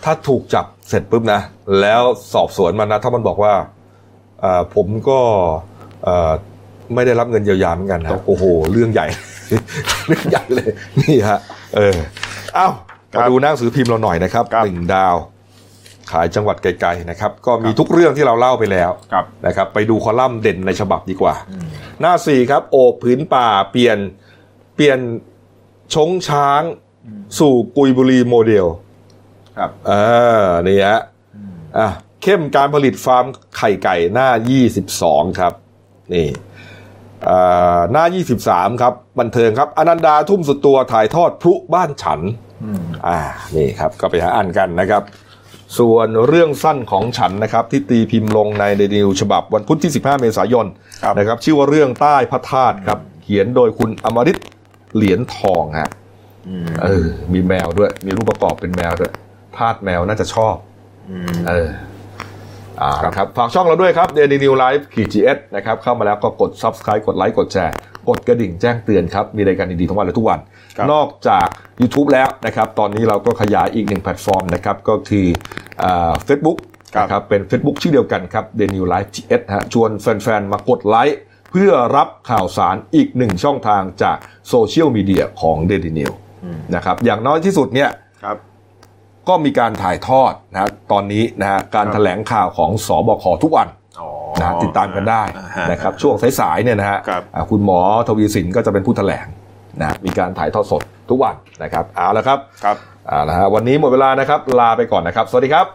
ถ้าถูกจับเสร็จปุ๊บนะ แล้วสอบสวนมันนะ ถ้ามันบอกว่าเอ่อผมก็เอ่อไม่ได้รับเงินเยียวยาเหมือนกันนะโอ้โห เรื่องใหญ่ เรื่องใหญ่เลย นี่ฮะ เออ เอ้าครับมาดูหนังสือพิมพ์เราหน่อยนะครับครับหนึ่งดาว ขายจังหวัดไกลๆนะครับ ก็มีทุกเรื่องที่เราเล่าไปแล้วครับนะครับ ไปดูคอลัมน์เด่นในฉบับดีกว่า หน้าสี่ครับ โอบผืนป่าเปลี่ยนเปลี่ยน ชงช้างสู่กุยบุรีโมเดล ครับอ่านี่ฮะอะเข้มการผลิตฟาร์มไข่ไก่หน้า 22 ครับ นี่อ่าหน้า 23 ครับ บันเทิงครับ อนันดาทุ่มสุดตัวถ่ายทอดพลุบ้านฉันอ่านี่ครับ ก็ไปหาอ่านกันนะครับ ส่วนเรื่องสั้นของฉันนะครับ ที่ตีพิมพ์ลงในเดนิวฉบับวันพุธที่ 15 เมษายนครับนะครับ ชื่อว่าเรื่องใต้พระธาตุครับ เขียนโดยคุณอมริต เหรียญทองฮะเออ มีแมวด้วย มีรูปประกอบเป็นแมวด้วยทาสแมวน่าจะชอบเอออ่าครับฝากช่องเราด้วยครับ Dailynews Live ขีด GS นะครับ เข้ามาแล้วก็กด Subscribe กดไลค์กดแชร์กดกระดิ่งแจ้งเตือนครับ มีรายการดีๆทั้งวันและทุกวันครับนอกจาก YouTube แล้วนะครับ ตอนนี้เราก็ขยายอีกหนึ่งแพลตฟอร์มนะครับ ก็คืออ่า Facebook ครับนะครับเป็น Facebook ชื่อเดียวกันครับ Daily New Life GS ฮะชวนแฟนๆ มากดไลค์ เพื่อรับข่าวสารอีกหนึ่งช่องทางจากโซเชียลมีเดียของ Daily New นะครับอย่างน้อยที่สุดเนี่ยครับก็มีการถ่ายทอดนะฮะตอนนี้นะฮะการครับแถลงข่าวของสบคทุกวันอ๋อนะฮะติดตามกันได้อ่าฮะนะครับช่วงสายๆเนี่ยนะฮะครับอ่าคุณหมอทวีสินก็จะเป็นผู้แถลงนะฮะมีการถ่ายทอดสดทุกวันนะครับเอาละครับครับเอาละฮะวันนี้หมดเวลานะครับลาไปก่อนนะครับ สวัสดีครับ